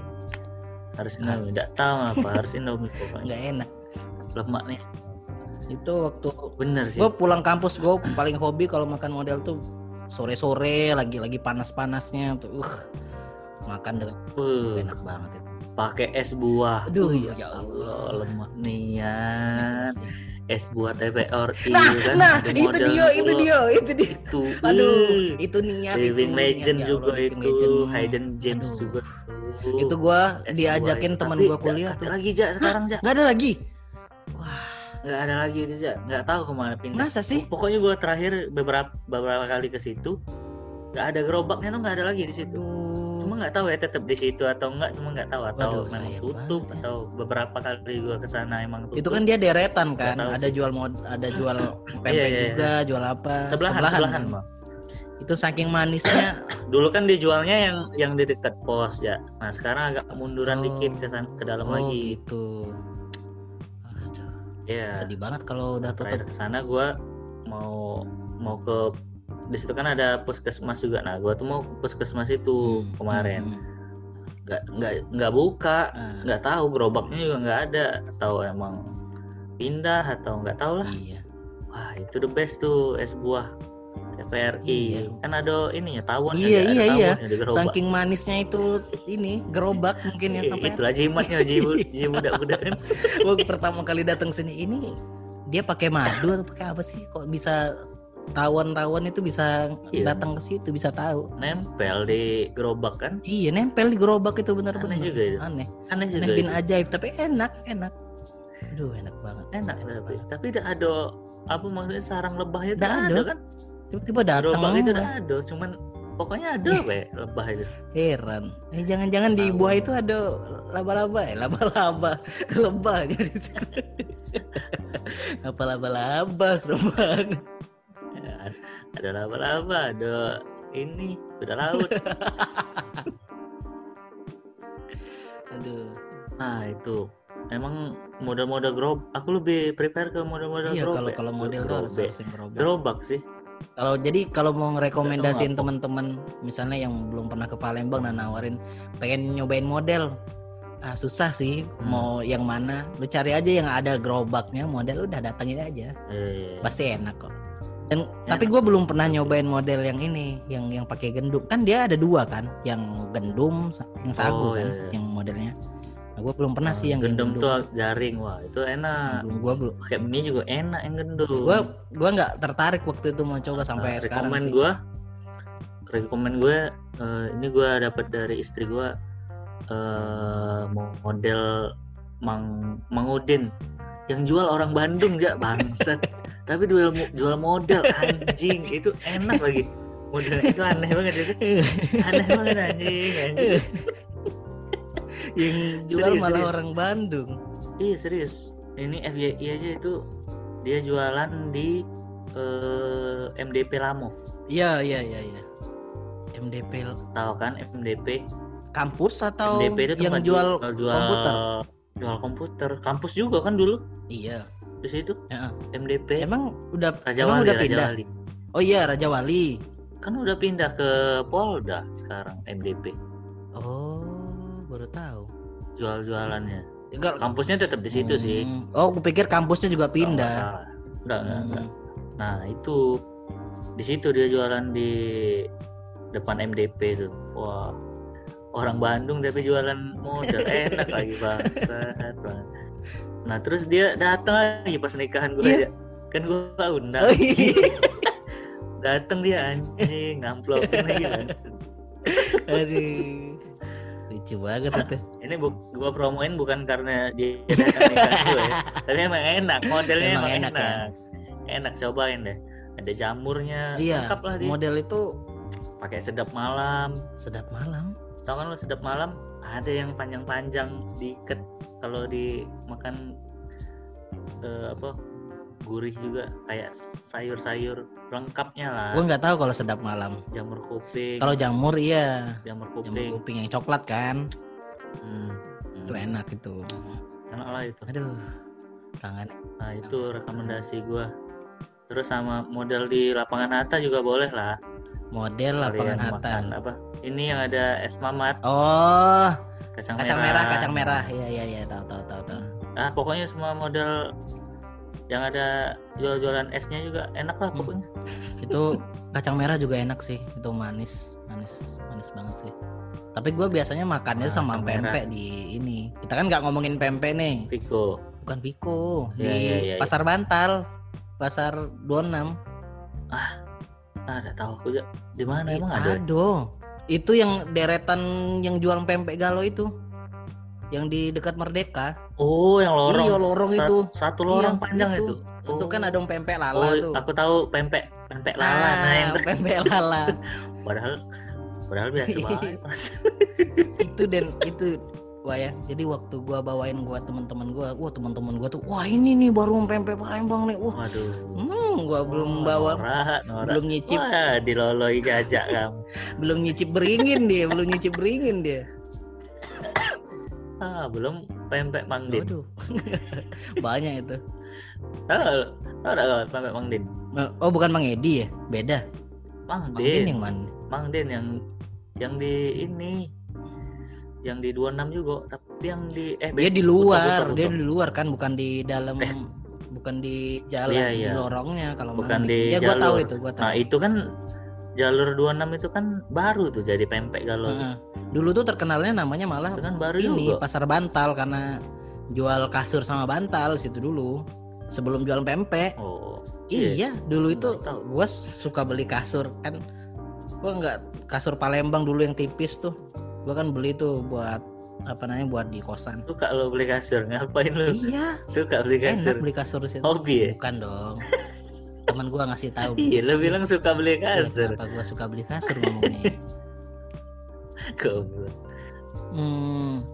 harus indomie enggak tahu apa harus indomie pokoknya nggak enak. lemaknya Itu waktu bener sih gue pulang kampus gue paling hobi kalau makan model tuh sore-sore lagi lagi panas-panasnya tuh. Uh, makan dengan Uh, enak banget itu. pakai es buah Aduh, Uh, ya Allah Allah. lemak nian es buah TPR Nah, kan nah itu dia, itu dia, itu dia. itu Aduh, uh, itu niat Living itu, Legend niat, ya juga Allah, Living itu Legend. Hidden James Aduh. juga Itu gua Es diajakin teman gua kuliah nggak tuh. lagi ja sekarang ja Gak ada lagi. nggak ada lagi itu ja nggak tahu ke mana pindah Masa sih? pokoknya gua terakhir beberapa beberapa kali ke situ nggak ada gerobaknya tuh nggak ada lagi di situ nggak tahu ya tetap di situ atau enggak cuma nggak tahu atau Waduh, memang tutup banget ya. atau beberapa kali gua ke sana emang tutup itu kan dia deretan kan. Ada sih. jual mod, ada jual *clears throat* pempek Iya, iya, juga, jual apa? sebelahan sebelahan, kan. Bang. Itu saking manisnya. *clears throat* dulu kan dijualnya yang yang di dekat pos ya nah sekarang agak munduran Oh. dikit ke sana ke dalam oh lagi gitu. Aduh, ya sedih banget kalau udah tutup. ke sana gua mau mau ke di situ kan ada puskesmas juga. Nah gua tuh mau ke puskesmas itu Hmm, kemarin. hmm, hmm. nggak nggak nggak buka Ah, nggak tahu gerobaknya juga nggak ada. Atau emang pindah atau nggak tahu lah. Iya. Wah itu the best tuh es buah TPRI Iya. kan ada ininya tawon Iya, iya, iya. di gerobak. Saking manisnya itu ini gerobak mungkin ya sampai itulah jimatnya *laughs* jimat jimat budak kan pertama kali datang sini ini dia pakai madu atau pakai apa sih? Kok bisa tawon-tawon itu bisa Iya. datang ke situ bisa tahu. Nempel di gerobak kan? Iya nempel di gerobak itu benar-benar Aneh juga itu. aneh. Aneh juga aneh bin itu. ajaib tapi enak enak. Aduh enak banget. Enak tapi banget. tapi tidak ada apa maksudnya sarang lebahnya tidak ada. ada kan? Tiba-tiba datang gerobak itu tidak ada cuman pokoknya ada apa ya lebah itu? Heran. Eh jangan-jangan di buah itu ada laba-laba ya? Laba-laba. *laughs* Lebah jadi apa *laughs* laba-laba serem banget ada laba-laba ada ini kuda laut. *laughs* Aduh. Nah itu. Emang model-model gerobak aku lebih prepare ke model-model iya kalau kalau model tuh harus harus yang gerobak. Gerobak sih. Kalau jadi kalau mau ngerekomendasiin apa. teman-teman misalnya yang belum pernah ke Palembang dan nawarin pengen nyobain model. Ah susah sih Hmm. mau yang mana. Lu cari aja yang ada gerobaknya model udah datengin aja. Eh, pasti enak kok dan tapi gue belum pernah nyobain model yang ini yang yang pakai gendum kan dia ada dua kan yang gendum yang sagu Oh, kan iya, iya. yang modelnya. Nah, gue belum pernah sih yang gendum gendum. tuh garing wah itu enak. Gue belum. Pakai mie juga enak yang gendum. Gue gue nggak tertarik waktu itu mau coba sampai Nah, sekarang rekomen sih. gue rekomen gue eh, ini gue dapat dari istri gue eh model mang mangudin yang jual orang Bandung ya bangsat. Tapi jual jual model anjing. Itu enak lagi. Modelnya itu aneh banget itu. Aneh banget anjing anjing. Yang jual Serius, malah serius. orang Bandung. Iya serius. Ini FYI aja itu dia jualan di eh, MDP Lamo. Iya iya iya iya. MDP tahu kan MDP kampus atau MDP itu yang jual jual komputer? Jual komputer kampus juga kan dulu Iya. di situ Ya. MDP Emang udah Raja emang Wali udah Raja pindah? Wali Oh iya Raja Wali. kan udah pindah ke Polda sekarang MDP Oh baru tahu. jual-jualannya Enggak. kampusnya tetap di situ sih Hmm. Oh, aku pikir kampusnya juga pindah. salah. Nggak, nggak, Hmm. nah itu di situ dia jualan di depan MDP tuh wah orang Bandung tapi jualan model *laughs* enak lagi banget nah terus dia datang lagi pas nikahan gue aja kan gue undang Oh iya. *laughs* datang dia anjing ngamplopin lagi *laughs* bangsat. Aduh. Lucu banget itu. ini bu gua promoin bukan karena dia datang nikahan gue ya tapi emang enak modelnya Emang emang, enak enak ya? enak cobain deh ada jamurnya Iya. lengkap lah dia Model itu pakai sedap malam sedap malam. Tau kan lo sedap malam ada yang panjang-panjang diikat kalau dimakan eh, apa gurih juga kayak sayur-sayur lengkapnya lah Gua nggak tahu kalau sedap malam. jamur kuping Kalau jamur iya. jamur Jamur kuping kuping yang coklat kan. Hmm, Itu enak itu. enak lah itu Aduh. Kangen. nah itu rekomendasi gua terus sama model di lapangan Hatta juga boleh lah Model lapangan Hatta. apa ini yang ada es mamat Oh, kacang, kacang merah, kacang merah. Iya iya iya, tahu tahu tahu tahu. ah pokoknya semua model yang ada jual-jualan esnya juga enak lah Hmm. pokoknya Itu *laughs* kacang merah juga enak sih. Itu manis, manis, manis banget sih. Tapi gue biasanya makannya Ah, sama pempek di ini. Kita kan nggak ngomongin pempek nih, Pico bukan Piko Iya, di iya, iya, iya. Pasar Bantal, Pasar 26. ah ada tahu aku di mana emang ada Ado. Itu yang deretan yang jual pempek galo itu. Yang di dekat Merdeka. oh yang lorong Iya, lorong itu. satu lorong Iya, panjang itu. itu Itu kan ada pempek lala oh tuh. aku tahu pempek pempek lala nah yang Ah, pempek lala. *laughs* padahal padahal biasa *laughs* banget itu dan itu wah ya jadi waktu gua bawain gua teman-teman gua wah teman-teman gua tuh wah ini nih baru pempek Palembang nih wah waduh hmm gua belum Oh, bawa Nora, Nora. belum nyicip Wah, diloloi jajak *laughs* kamu. belum nyicip beringin dia belum nyicip beringin dia Ah, belum pempek Mang Din. waduh *laughs* banyak itu Tahu, tahu enggak pempek Mang Din? Eh, Oh bukan Mang Edi ya? Beda. Mang Mang Den Den yang mana? Mang Den yang yang di ini yang di 26 juga tapi yang di eh Dia di luar, dia di luar kan, bukan di dalam, Eh. bukan di jalan, Iya, di iya. lorongnya kalau Bukan di Ya gua tahu itu, gua tahu. nah itu kan jalur 26 itu kan baru tuh jadi pempek kalau Heeh. Dulu tuh terkenalnya namanya malah itu kan baru ini juga pasar bantal karena jual kasur sama bantal situ dulu. Sebelum jual pempek. oh Iya, dulu itu gua suka beli kasur kan. Gua nggak kasur Palembang dulu yang tipis tuh. Gua kan beli tuh buat apa namanya buat di kosan. suka lo beli kasur ngapain lo Iya, suka beli enak kasur beli kasur situ. hobi ya Bukan dong. Temen gua ngasih tahu. *laughs* iya lo bilang suka beli Iya, kasur Kenapa gua suka beli kasur ngomongnya? *laughs* Goblok. Hmm,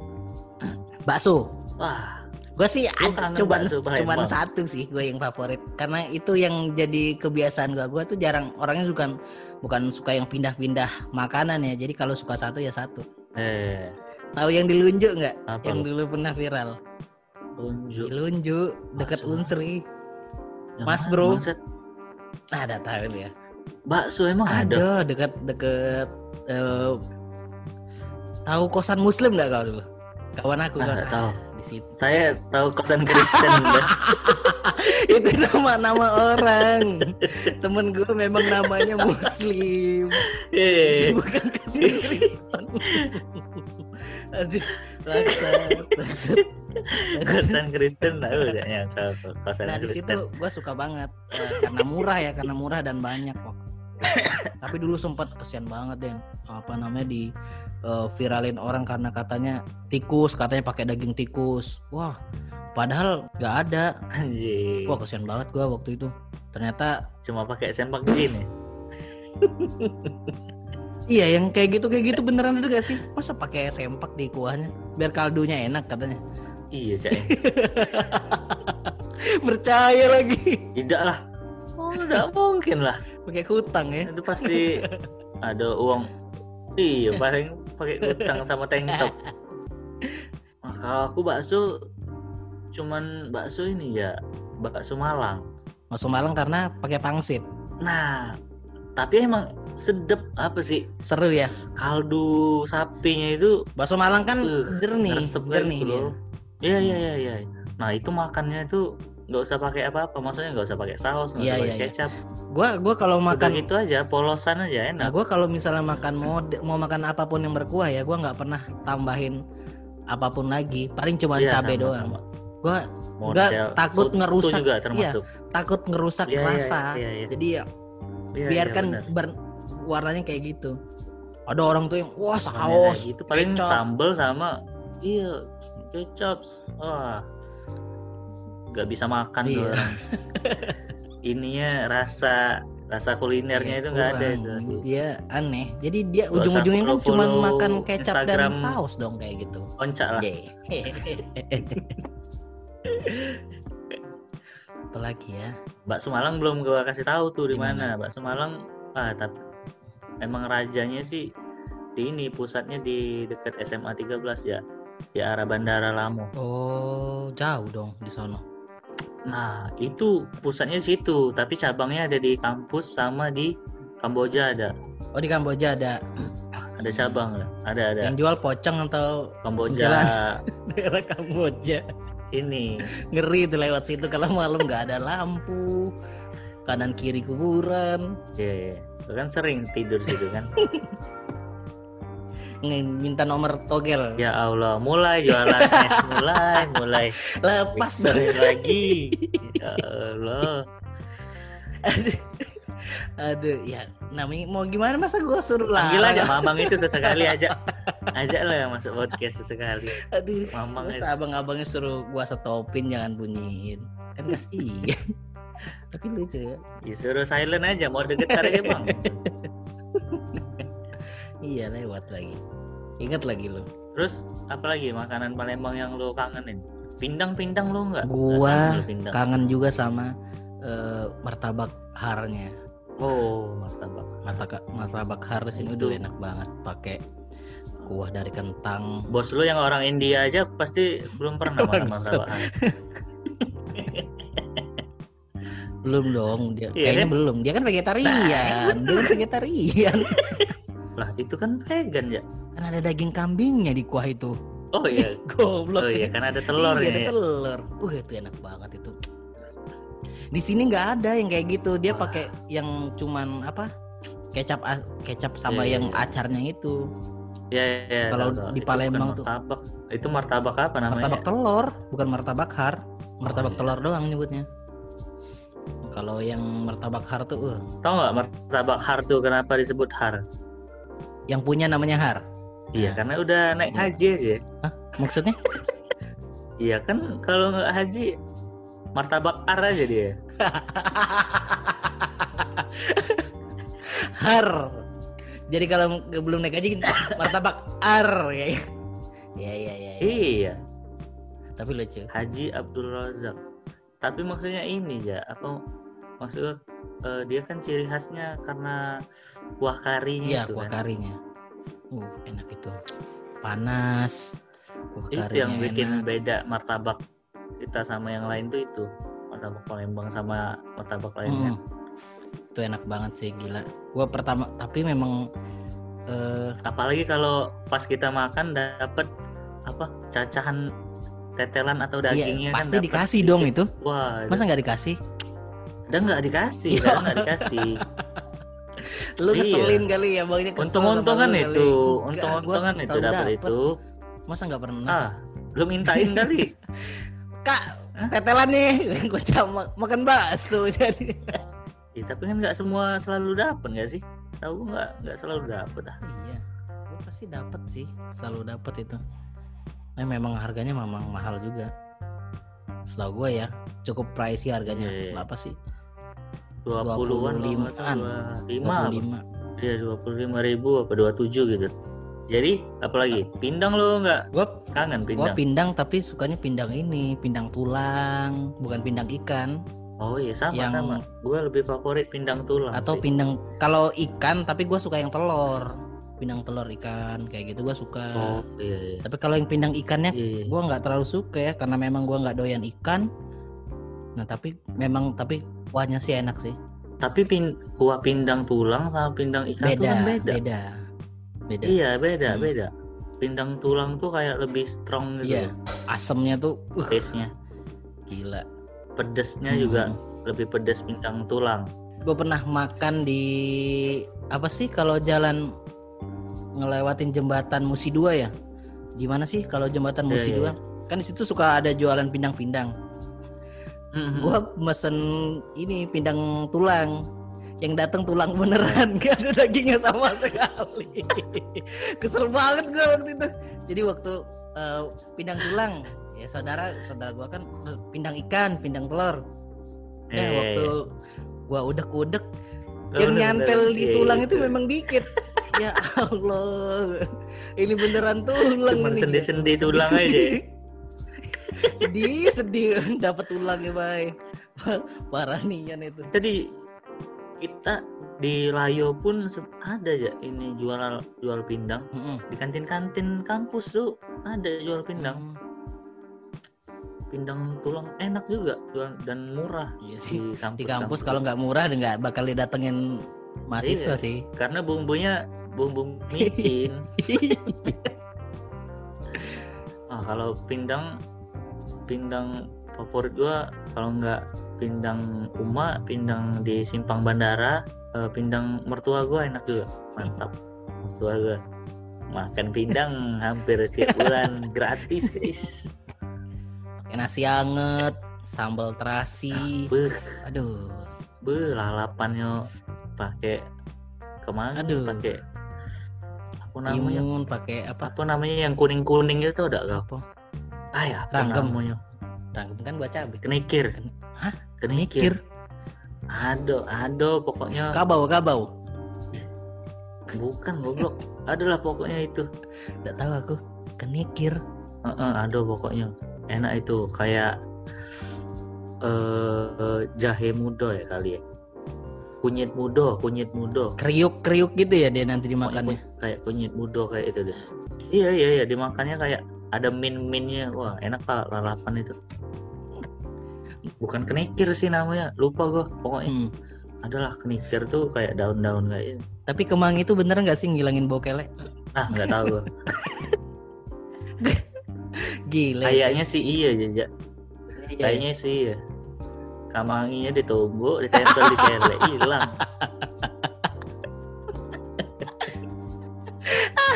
*clears throat* bakso. wah Gue sih ada cuman satu sih gue yang favorit karena itu yang jadi kebiasaan gue. Gue tuh jarang orangnya bukan bukan suka yang pindah-pindah makanan ya. Jadi kalau suka satu ya satu. Eh Tahu yang dilunjuk nggak? Yang dulu pernah viral. unjuk Dilunjuk deket Bakso. Unsri. Yang Mas, mana, bro. Nah, ada tahu dia. bakso emang ada Ada deket deket eh, tahu kosan Muslim nggak kau dulu? Kawan aku Ah, kan. nggak tahu. Di situ. saya tahu kosan Kristen *laughs* itu nama-nama orang temen gue memang namanya muslim Eh, bukan Kristen Kristen aduh bangsat bangsat. Kosan Kristen tahu gak ya kosan nah di Kristen. situ gue suka banget Eh, karena murah ya karena murah dan banyak kok. Tapi dulu sempat kesian banget den. Apa namanya di eh, viralin orang karena katanya tikus katanya pakai daging tikus. Wah padahal nggak ada. Anjing. Wah kesian banget gue waktu itu. Ternyata cuma pakai sempak jin ya *laughs* Iya yang kayak gitu kayak gitu beneran ada gak sih? Masa pakai sempak di kuahnya biar kaldunya enak katanya. iya sih *laughs* Percaya lagi. tidak lah oh tidak mungkin lah Pakai hutang ya. itu pasti ada uang iya paling pakai utang sama tank top Nah, kalau aku bakso cuman bakso ini ya bakso Malang Masuk Malang karena pakai pangsit. nah tapi emang sedep apa sih Seru ya. kaldu sapinya itu Bakso Malang kan Uh, jernih, jernih gitu loh. Iya iya iya iya. Nah itu makannya itu nggak usah pakai apa-apa, maksudnya nggak usah pakai saus, nggak Iya, usah iya, pakai iya. kecap. Gua gua kalau Udah makan gitu aja, polosan aja Nah, enak. gua kalau misalnya makan mau mau makan apa pun yang berkuah ya, gua nggak pernah tambahin apa pun lagi. Paling cuma Iya, cabai sama, doang. sama. Gua Model takut ngerusak. juga termasuk. takut ngerusak Iya, iya, rasa. iya, iya. Jadi ya Iya, biarkan iya, benar. ber- warnanya kayak gitu. Ada orang tuh yang wah saus, gitu paling kecap. sambel sama iya kecap. Wah. nggak bisa makan tuh Iya. orang. *laughs* Ininya rasa rasa kulinernya Iya, itu nggak ada itu. Dia aneh. Jadi dia ujung-ujungnya kan cuma makan kecap Instagram. dan saus dong kayak gitu. Oncak lah. *laughs* *laughs* Apalagi ya? Bakso Malang belum gua kasih tahu tuh di mana? Bakso Malang ah tapi emang rajanya sih di ini pusatnya di dekat SMA 13 ya. Di arah Bandara Lamu. Oh, jauh dong di sono. Nah, itu pusatnya situ, tapi cabangnya ada di kampus sama di Kamboja ada. Oh, di Kamboja ada *clears throat* Ada cabang lah. Ada ada. yang jual pocong atau Kamboja *laughs* daerah Kamboja. Ini. *laughs* Ngeri tuh lewat situ kalau malam nggak ada lampu. Kanan kiri kuburan. Iya, yeah, kan sering tidur situ kan. *laughs* Minta nomor togel. Ya Allah, mulai jualan *laughs* mulai, mulai. Lepas dong. lagi. Ya Allah. Aduh. Ya namanya mau gimana masa gua suruh lah. Panggil aja Mamang itu sesekali *laughs* aja. Ajak lah yang masuk podcast sesekali. Aduh, Mamang itu. masa abang-abangnya suruh gua stopin jangan bunyiin. Kan kasihan. *laughs* Tapi lucu ya. Disuruh silent aja, mau getar aja bang. *laughs* Iya lewat lagi. Ingat lagi lo. Terus apalagi makanan Palembang yang lo kangenin? Pindang-pindang lo nggak? Gua kangen lo pindang. Kangen juga sama eh, martabak harnya. Oh, martabak. Martabak martabak har di sini Itu. udah enak banget pakai kuah dari kentang. Bos lo yang orang India aja pasti belum pernah *laughs* makan martabak. *laughs* Belum dong, dia Iya kayaknya kan? belum. Dia kan vegetarian. dia kan vegetarian. *laughs* Lah itu kan vegan ya. kan ada daging kambingnya di kuah itu. Oh iya. Goblok. Oh iya kan ada telur iya, ya. ada telur. Uh, itu enak banget itu. Di sini nggak ada yang kayak gitu. Dia pakai yang cuman apa? Kecap kecap sama Iya, iya, yang iya. acarnya itu. Ya, ya, ya, Kalau tahu, di Itu Palembang bukan tuh. martabak. Itu martabak apa namanya? Martabak telur, bukan martabak har. Martabak iya. telur doang nyebutnya. Kalau yang martabak har tuh, uh, Tahu nggak martabak har tuh kenapa disebut har? yang punya namanya har. Iya, Nah. karena udah naik Iya. haji aja. Maksudnya? *laughs* Iya kan kalau nggak haji martabak ar aja dia. *laughs* har. Jadi kalau belum naik haji martabak ar ya. Ya ya ya. ya. Iya, Tapi lucu. Haji Abdul Razak. Tapi maksudnya ini ya, apa maksudnya eh, dia kan ciri khasnya karena kuah karinya Iya, itu kuah kan. karinya. Uh, enak itu. Panas. Kuah Itu yang bikin enak. beda martabak kita sama yang lain tuh itu. Martabak Palembang sama martabak lainnya. Mm. Itu enak banget sih gila. Gua pertama tapi memang eh Apalagi kalau pas kita makan dapet apa cacahan tetelan atau dagingnya iya, kan pasti dapet dikasih dong itu. Wah, Masa nggak dikasih? udah nggak dikasih, Ya. udah nggak dikasih. *laughs* Lu Iya. ngeselin kali ya, bangnya Untung-untungan itu, untung-untungan itu dapat dapet. itu. Masa nggak pernah? Ah, lu mintain kali. *laughs* Kak, Hah? tetelan nih. *laughs* Gua cuma makan bakso jadi. Ya, tapi kan nggak semua selalu dapat nggak sih? Tahu nggak nggak selalu dapat ah. Iya, gue pasti dapet sih, selalu dapet itu. Nah, memang harganya memang mahal juga. Setahu gue ya, cukup pricey harganya. Iya, iya. Berapa sih? Dua puluhan, 25-an. lima, 25. iya dua puluh lima ribu apa dua tujuh gitu. Jadi apalagi pindang lo nggak Gue kangen gua pindang? pindang tapi sukanya pindang ini, pindang tulang, bukan pindang ikan Oh iya sama yang- sama. Gue lebih favorit pindang tulang. atau sih. pindang kalau ikan tapi gue suka yang telur. Pindang telur ikan kayak gitu gue suka. Oh iya iya. Tapi kalau yang pindang ikannya Iya, iya. gue nggak terlalu suka ya karena memang gue nggak doyan ikan. Nah tapi memang tapi kuahnya sih enak sih. Tapi pin, kuah pindang tulang sama pindang ikan tuh Beda, kan beda. beda, beda. Iya beda Hmm. beda. Pindang tulang tuh kayak lebih strong gitu. Iya. Asemnya tuh, uh, Taste-nya. gila. Pedesnya Hmm. juga lebih pedas pindang tulang. Gue pernah makan di apa sih kalau jalan ngelewatin jembatan Musi 2 ya? Gimana sih kalau jembatan Iya, Musi iya, 2? Kan di situ suka ada jualan pindang-pindang. Mhm. Gua mesen ini pindang tulang. Yang datang tulang beneran, *laughs* gak ada dagingnya sama sekali. Kesel banget gue waktu itu. Jadi waktu eh, pindang tulang, ya saudara saudara gua kan eh, pindang ikan, pindang telur. Nah, Eh, waktu gua udah kudek yang nyantel bener. di Iya, tulang iya, itu memang dikit. ya Allah. Ini beneran tulang Cuman ini. sendi-sendi tulang aja. *laughs* sedih, sedih *laughs* dapat tulangnya, Bay. Parah nian itu. Tadi kita di Layo pun ada ya ini jual jual pindang Mm-mm. di kantin-kantin kampus tuh ada jual pindang Hmm, pindang tulang enak juga jual dan murah Iya sih. di kampus Di kampus kalau nggak murah nggak bakal didatengin mahasiswa Iya. sih. karena bumbunya bumbu *laughs* micin ah kalau pindang pindang favorit gua kalau nggak pindang uma pindang di simpang bandara eh, pindang mertua gua enak juga mantap mertua gua makan pindang *laughs* hampir tiap bulan gratis guys Pakai nasi anget, sambal terasi. Beuh, Aduh. beuh lalapannya pakai ke mana Aduh. pakai apa namanya Timun pakai apa? apa namanya yang kuning kuning itu udah kau Apa? ah ya apa Ranggem. namanya Rangkem kan buat cabai. kenikir Hah? kenikir ado ado pokoknya Kabau, kabau. bukan goblok adalah pokoknya itu Tidak tahu aku. Kenikir. Heeh, ado pokoknya enak itu kayak eh jahe mudo ya kali ya kunyit mudo kunyit mudo Kriuk-kriuk gitu ya dia nanti dimakannya. kayak kunyit mudo kayak itu deh iya iya iya dimakannya kayak ada min minnya wah enak pak lalapan itu. Bukan kenikir sih namanya. Lupa gua pokoknya. Hmm. adalah kenikir tuh kayak daun-daun kayak Tapi kemang itu bener nggak sih ngilangin bau kelek? ah nggak tahu gua. *laughs* Gila. kayaknya sih iya jejak Iya, kayaknya sih iya. Kamanginya ditumbuk ditempel di kelek hilang *laughs*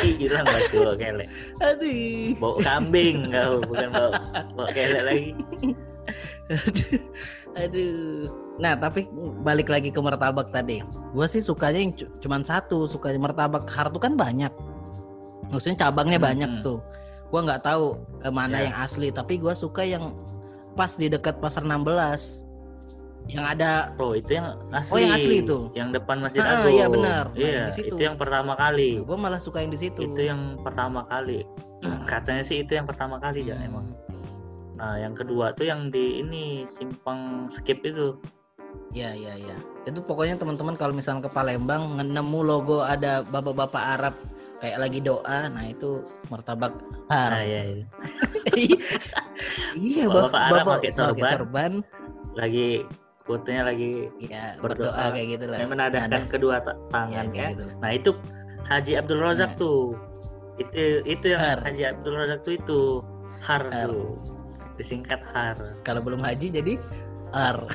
hilang pasti bau kelek Aduh. bau kambing kau bukan bau bau kelek lagi Aduh. Aduh. Nah, tapi balik lagi ke martabak tadi. Gua sih sukanya yang cu- cuman satu, sukanya martabak har tuh kan banyak. Maksudnya cabangnya Hmm, banyak hmm. tuh. Gua nggak tahu eh, mana Ya. yang asli, tapi gua suka yang pas di dekat pasar 16. Yang ada oh itu yang asli Oh, yang asli itu? yang depan masjid Ah, agung iya, benar. Nah, iya itu yang pertama kali gua malah suka yang di situ. itu yang pertama kali *clears throat* katanya sih itu yang pertama kali ya Hmm. emang nah yang kedua tuh yang di ini simpang skip itu Iya, iya, iya. Itu pokoknya teman-teman kalau misalnya ke Palembang nemu logo ada bapak-bapak Arab kayak lagi doa, nah itu martabak har. nah iya, iya. *laughs* iya, Bapak Arab bapak pakai sorban. sorban, lagi fotonya lagi ya Berdoa. berdoa, kayak gitu lah. menadahkan Nadah. kedua ta- Ya, tangan kayak kan gitu. nah itu Haji Abdul Razak Nah. tuh itu itu yang Har. Haji Abdul Razak tuh itu har, Har. tuh disingkat har Kalau belum haji jadi ar.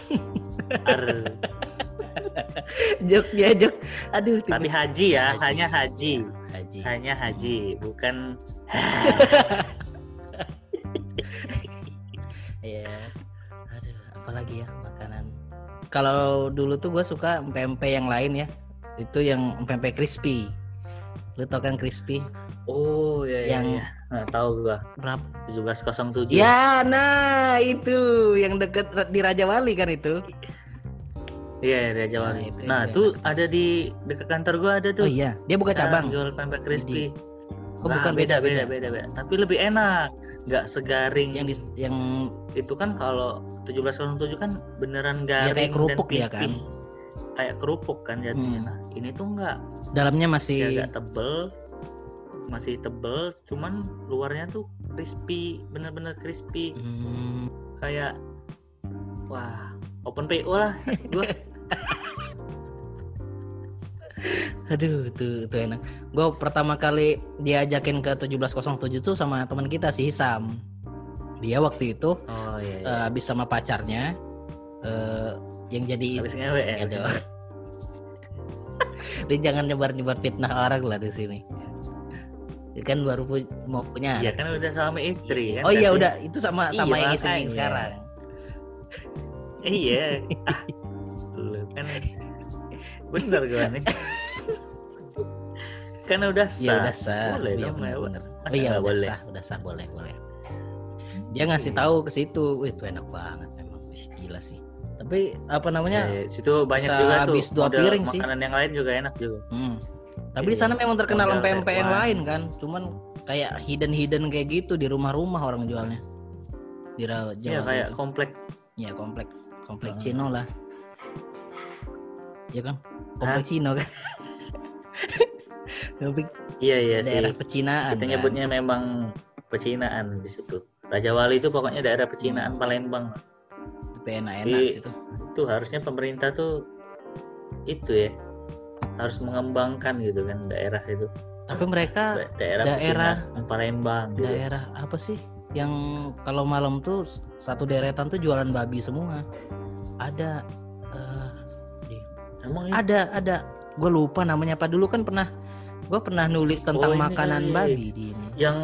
har *laughs* jok ya jok. Aduh, tapi haji ya Haji. hanya haji haji. hanya haji bukan *laughs* Iya. Aduh, apalagi ya makanan. Kalau dulu tuh gue suka pempek yang lain ya. Itu yang pempek crispy. Lu tau kan crispy? oh ya ya, Yang ya. Nah, tahu gua berapa? 1707 Ya, nah itu yang deket di Raja Wali kan itu. iya ya, Raja Nah, Wali itu- nah itu tuh enak. ada di dekat kantor gua ada Oh tuh iya, dia buka cabang. jual pempek crispy Oh, Lah, bukan beda, beda, beda beda beda tapi lebih enak nggak segaring Yang di, yang itu kan kalau 1707 kan beneran ya garing kayak kerupuk dan kan. pipih. kayak kerupuk kan jadinya Hmm. nah ini tuh nggak Dalamnya masih agak tebel masih tebel cuman luarnya tuh crispy bener-bener crispy Hmm, kayak wah open PO lah gua *laughs* aduh tuh tuh enak. Gue pertama kali diajakin ke 1707 tuh sama teman kita si Hisam. Dia waktu itu oh iya, iya. eh, habis sama pacarnya eh, yang jadi habis ngewe ya Aduh. *laughs* Dia jangan nyebar-nyebar fitnah orang lah di sini. Dia kan baru pu- mau punya. Iya kan udah suami istri kan Oh iya udah itu sama sama Iya, yang istri yang sekarang. iya *laughs* ah, lu kan bener gua nih kan udah sah Ya udah sah. boleh Iya dong bener, Oh iya udah boleh? sah, udah sah boleh boleh. Dia ngasih tahu ke situ, wih itu enak banget memang, wih gila sih. Tapi apa namanya? Ya, situ banyak juga tuh habis dua model piring sih. makanan yang lain juga enak juga Hmm. Tapi di Iya, sana memang terkenal pempek yang lain kan, cuman kayak hidden hidden kayak gitu di rumah-rumah orang jualnya. Di Iya Jawa kayak gitu. komplek Ya komplek komplek Ah. Cino lah. Ya kan? Komplek Cino kan. *laughs* komplek iya iya daerah sih pecinaan. kita kan? nyebutnya memang pecinaan di situ Raja Wali itu pokoknya daerah Hmm. pecinaan Palembang Tapi enak-enak situ. itu harusnya pemerintah tuh itu ya harus mengembangkan gitu kan daerah itu Tapi mereka Da- daerah, daerah- Palembang gitu daerah apa sih yang kalau malam tuh satu deretan tuh jualan babi semua. Ada di emang ini ada ada gue lupa namanya apa dulu kan pernah gue pernah nulis tentang Oh, ini makanan kali. babi di ini yang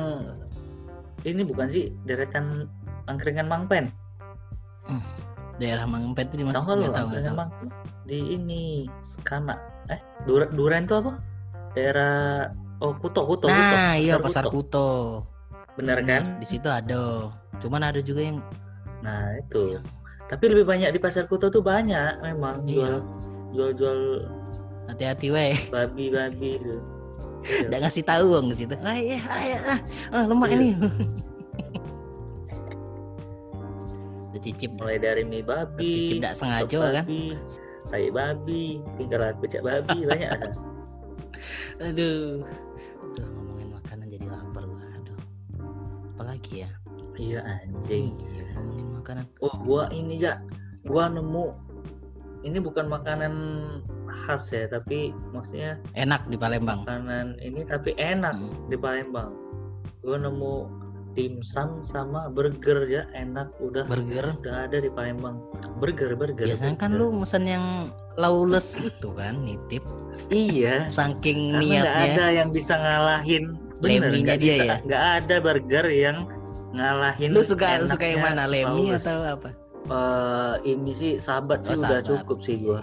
ini bukan sih deretan angkringan Mangpen daerah Mangpet itu di mana tahu nggak angkringan Mangpen di ini Skana eh Dura, Duren itu apa? Daerah oh Kuto Kuto Kuto. Nah iya Pasar pasar Kuto. Bener kan? di situ ada. Cuman ada juga yang nah itu. Iya. tapi lebih banyak di pasar Kuto tuh banyak memang. Iya. jual jual jual hati-hati weh. babi babi Iya. Udah ngasih tahu bang di situ. Ah iya ah, iya, ah, ah lemak Iya. ini *laughs* udah cicip. Mulai dari mie babi cicip tidak sengaja kan? babi, tai babi tinggal becak babi *laughs* banyak. Aduh. Aduh, ngomongin makanan jadi lapar. Gua aduh apalagi ya? Iya anjing. Iya ngomongin makanan. Oh gua ini ya gua nemu ini bukan makanan khas ya tapi maksudnya Enak di Palembang. makanan ini tapi enak Hmm. di Palembang gua nemu dimsum sama burger ya enak udah Burger. udah ada di Palembang burger burger Biasanya kan burger. lu mesen yang lawless itu kan nitip. iya Saking karena nggak ada niatnya. yang bisa ngalahin bener Leminya dia bisa- ya? nggak ada burger yang ngalahin Lu suka suka yang mana? Lemi atau apa? Eh, ini sih sahabat sih Oh, udah sahabat. cukup sih gua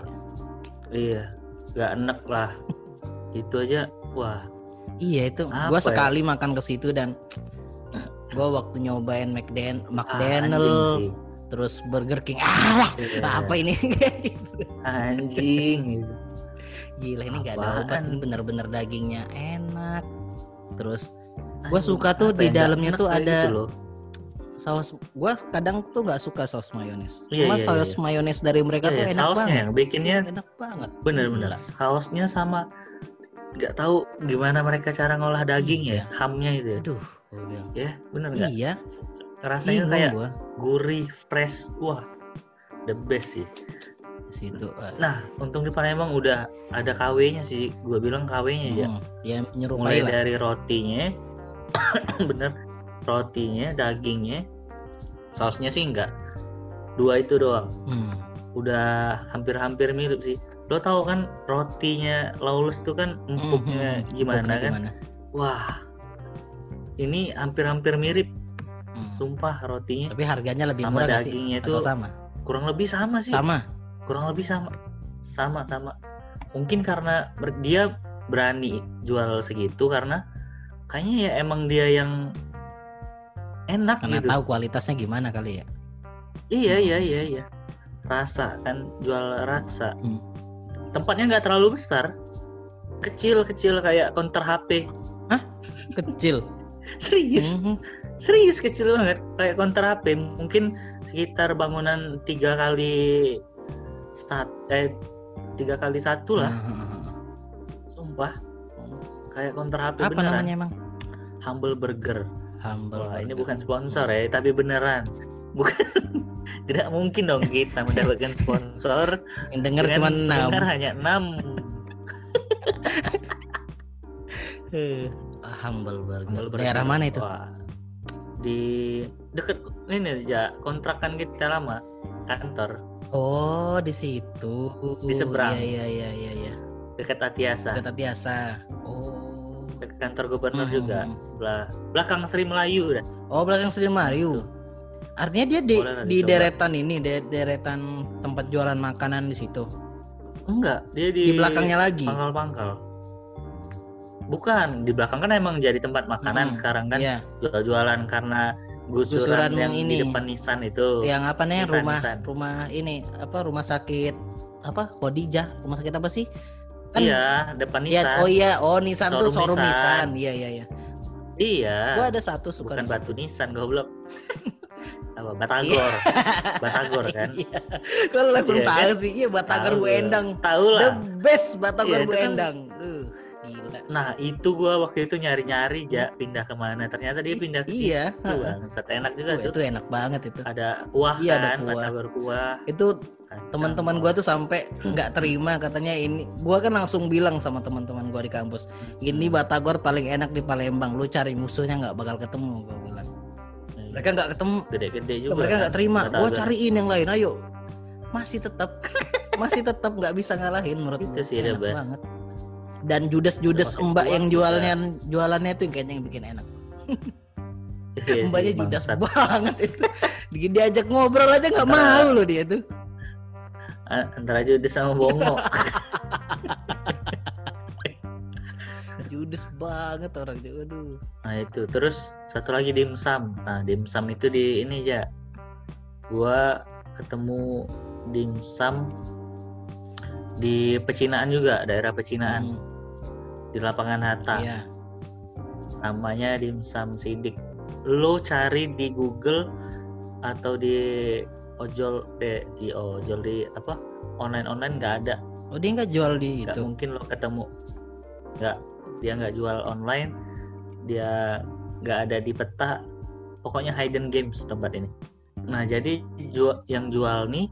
iya nggak enak lah itu aja wah Iya itu. Apa Gua ya? sekali makan ke situ dan gua waktu nyobain McDan ah, McDonald sih terus Burger King. Alah, Iya, apa ini? *laughs* anjing *laughs* gitu. Gila ini gak ada obat ini bener-bener dagingnya enak. Terus Anjing, suka tuh di nggak dalamnya tuh ada- gitu. Saus gua kadang tuh nggak suka saus mayones. Iya, Cuma iya, saus iya. mayones dari mereka Iya, tuh iya, enak sausnya banget. yang bikinnya Enak banget. bener-bener sausnya sama nggak tahu gimana mereka cara ngolah daging ya Iya. hamnya itu ya Aduh, ya bener nggak Iya, rasanya bingung kayak gua gurih fresh wah the best sih situ. ah. nah untung di Palembang udah ada KW-nya sih gua bilang KW-nya ya Hmm, ya menyerupai mulai lah. dari rotinya *coughs* bener rotinya dagingnya sausnya sih enggak dua itu doang. Hmm. udah hampir-hampir mirip sih. Lo tahu kan rotinya lawless tuh kan empuknya Hmm, gimana empuknya kan? gimana? wah. Ini hampir-hampir mirip. Hmm. sumpah rotinya. Tapi harganya lebih sama murah dagingnya Atau itu sama? kurang lebih sama sih. Sama. kurang lebih sama. Sama sama. Mungkin karena dia berani jual segitu karena kayaknya ya emang dia yang enak Karena gitu tahu kualitasnya gimana kali ya. iya Hmm. iya iya iya rasa kan jual rasa Hmm. tempatnya nggak terlalu besar kecil kecil kayak counter HP Kecil. *laughs* serius Mhm. serius kecil banget kayak counter HP mungkin sekitar bangunan tiga kali start eh tiga kali satu lah Hmm. sumpah kayak counter HP Apa beneran namanya emang? Humble Burger Humble. wah ini bukan sponsor ya tapi beneran bukan *laughs* tidak mungkin dong kita mendapatkan sponsor Yang dengan cuma enam. pendengar hanya enam Eh, Humble Burger. Humble Burger. Daerah mana itu? Wah, di deket ini ya kontrakan kita lama kantor Oh, di situ. Di seberang. Iya, iya, iya, iya, iya. dekat Atiasa Kata biasa. Oh. Dekat kantor gubernur Hmm. juga sebelah belakang Sri Melayu dah Oh, belakang Sri Mario. Artinya dia di, Boleh di dicoba. deretan ini, de- deretan tempat jualan makanan di situ. enggak dia di, Di belakangnya lagi. pangkal-pangkal bukan di belakang kan emang jadi tempat makanan Hmm, sekarang kan Iya, jual-jualan karena gusuran, Gusuran yang yang di ini. depan Nissan itu yang apa nih Nisan, rumah Nisan. rumah ini apa rumah sakit apa Kodijah rumah sakit apa sih kan iya depan Iya, Nissan. oh iya oh Nissan tuh Showroom Nissan. Nissan. iya iya iya. Iya. Gua ada satu suka bukan situ. batu Nissan goblok. *laughs* Apa Batagor. Batagor kan? *laughs* Iya. Gua langsung Iya, tahu kan? sih iya Batagor Tahu Bu. Endang. Tahu the lah best Batagor Iya, Bu kan- Endang. Uh. gila nah itu gua waktu itu nyari-nyari ja pindah ke mana. Ternyata dia pindah ke iya situ bangsat enak juga Tuh, tuh. itu enak banget itu. Ada kuah Iya, ada kan kuah. Batagor kuah itu kacang. teman-teman gua tuh sampai nggak terima katanya ini gua kan langsung bilang sama teman-teman gua di kampus ini Hmm. Batagor paling enak di Palembang lu cari musuhnya nggak bakal ketemu gua bilang. Iya. mereka nggak ketemu. Gede-gede juga mereka kan, nggak terima gua Batagor. cariin yang lain ayo. Masih tetap masih tetap nggak bisa ngalahin menurut Itu sih enak banget dan judes-judes Pakai mbak yang jualnya jualannya tuh kayaknya yang bikin enak. *laughs* Iya sih, mbaknya judes bangsat. banget itu. Di- diajak ngobrol aja nggak mau loh dia tuh. Antara judes sama bongo. *laughs* Judes banget orang itu aduh. Nah itu. Terus satu lagi dimsum nah dimsum itu di ini ya gua ketemu dimsum di pecinaan juga daerah pecinaan. Hmm, di lapangan Hatta. Iya. Namanya dimsum sidik. Lo cari di Google atau di ojol de, di ojol di apa? Online online nggak ada. Oh dia nggak jual di nggak itu? mungkin lo ketemu. Nggak dia nggak jual online. Dia nggak ada di peta. Pokoknya hidden games tempat ini. Nah jadi jual yang jual nih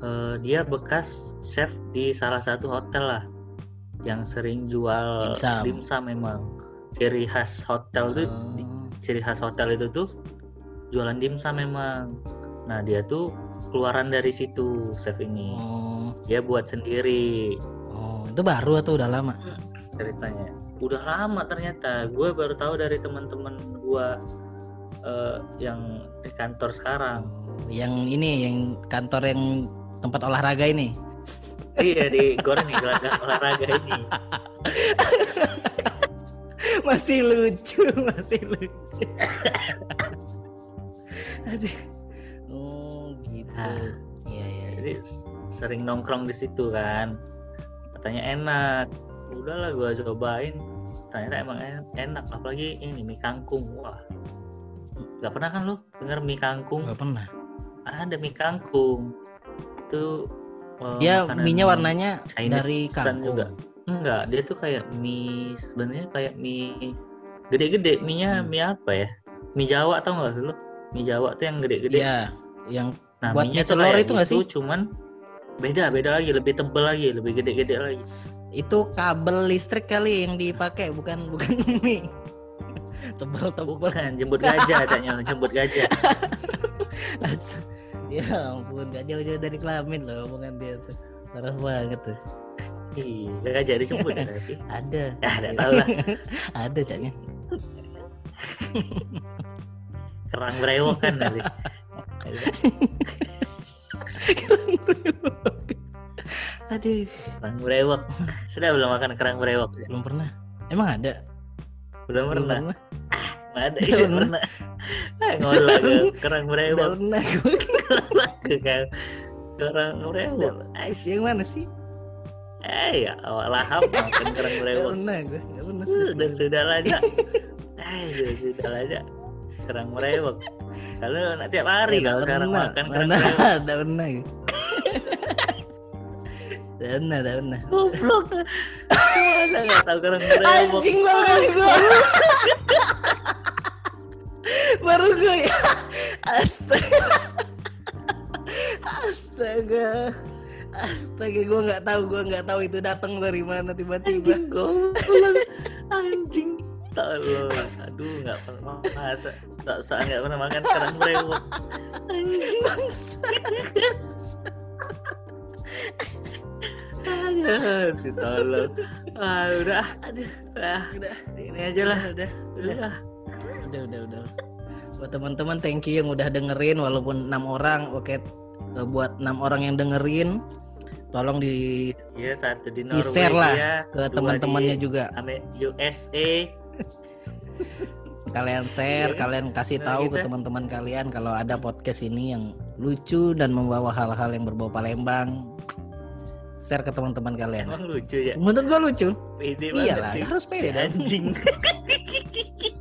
eh, dia bekas chef di salah satu hotel lah yang sering jual Dimsum. dimsum memang ciri khas hotel tuh di- Oh. ciri khas hotel itu tuh jualan dimsum memang nah dia tuh keluaran dari situ chef ini Oh, dia buat sendiri oh, itu baru atau udah lama? ceritanya udah lama ternyata gue baru tahu dari teman-teman gue eh, yang di kantor sekarang Oh, yang ini, yang kantor yang tempat olahraga ini. Iya di goreng olahraga, olahraga ini *laughs* masih lucu, masih lucu. *laughs* Aduh. Oh, gitu. Ah. Iya, iya. jadi sering nongkrong di situ kan katanya enak udahlah gue cobain ternyata emang en- enak apalagi ini mie kangkung wah nggak pernah kan lu denger mie kangkung Gak pernah. ada mie kangkung itu eh, Dia minyak warnanya Chinese dari kangkung. juga. enggak dia tuh kayak mie sebenarnya kayak mie gede-gede mie nya Hmm. mie apa ya mie Jawa tau nggak lu mie Jawa tuh yang gede-gede Iya, yang Nah, Buat mie telur itu nggak gitu, Cuman beda, beda lagi, lebih tebel lagi, lebih gede-gede lagi. itu kabel listrik kali yang dipakai bukan bukan *laughs* mie. Tebal-tebal. Bukan, jemput gajah, katanya, jemput gajah. *laughs* ya ampun, gak jauh-jauh dari kelamin loh omongan dia tuh. Parah banget tuh. Iya, gajah dijemput ya tapi. Ada. Ya, ada tahu lah. *laughs* Ada caknya. *laughs* Kerang brewok kan nanti. *laughs* Aduh, Kerang brewok. Sudah belum makan kerang brewok? belum pernah. Emang ada? Belum Belum pernah. Nggak ada, pernah. Ah, ngolah ke kerang brewok. pernah gue. Ke kan. Kerang brewok. Ais. Yang mana sih? Eh, ya, awal lahap makan kerang Gak brewok. pernah gue. Pernah. Sudah, sudah lah, Jak. Eh, sudah, sudah lah, Jak. Kerang brewok. Kalau nanti tiap hari kalau sekarang makan kerang Mana brewok. ada pernah gue. Udah pernah, udah pernah. Goblok. Masa nggak tahu kerang brewok? Anjing baru gue. *laughs* baru gue ya. Astaga. Astaga. Astaga, gue nggak tahu, gue nggak tahu itu datang dari mana tiba-tiba. Anjing goblok. Anjing. Tolong. Aduh, nggak pernah masa. Sok-sok nggak pernah makan kerang brewok. Anjing. Aduh, si tolong. Ah, udah. Aduh, Ah, udah, ini aja lah. udah, udah, Udah. Udah, udah, udah. Buat teman-teman, thank you yang udah dengerin, walaupun enam orang, oke. Eh, Buat enam orang yang dengerin, tolong di Iya, satu di Di-share lah Norwegia, ke teman-temannya di juga. USA. *laughs* Kalian share, Iya. kalian kasih Nah, tahu ke gitu. teman-teman kalian kalau ada podcast ini yang lucu dan membawa hal-hal yang berbau Palembang. Share ke teman-teman kalian. Emang lucu ya. Menurut gua lucu. Pede banget Iyalah, sih. harus pede. Anjing. *laughs*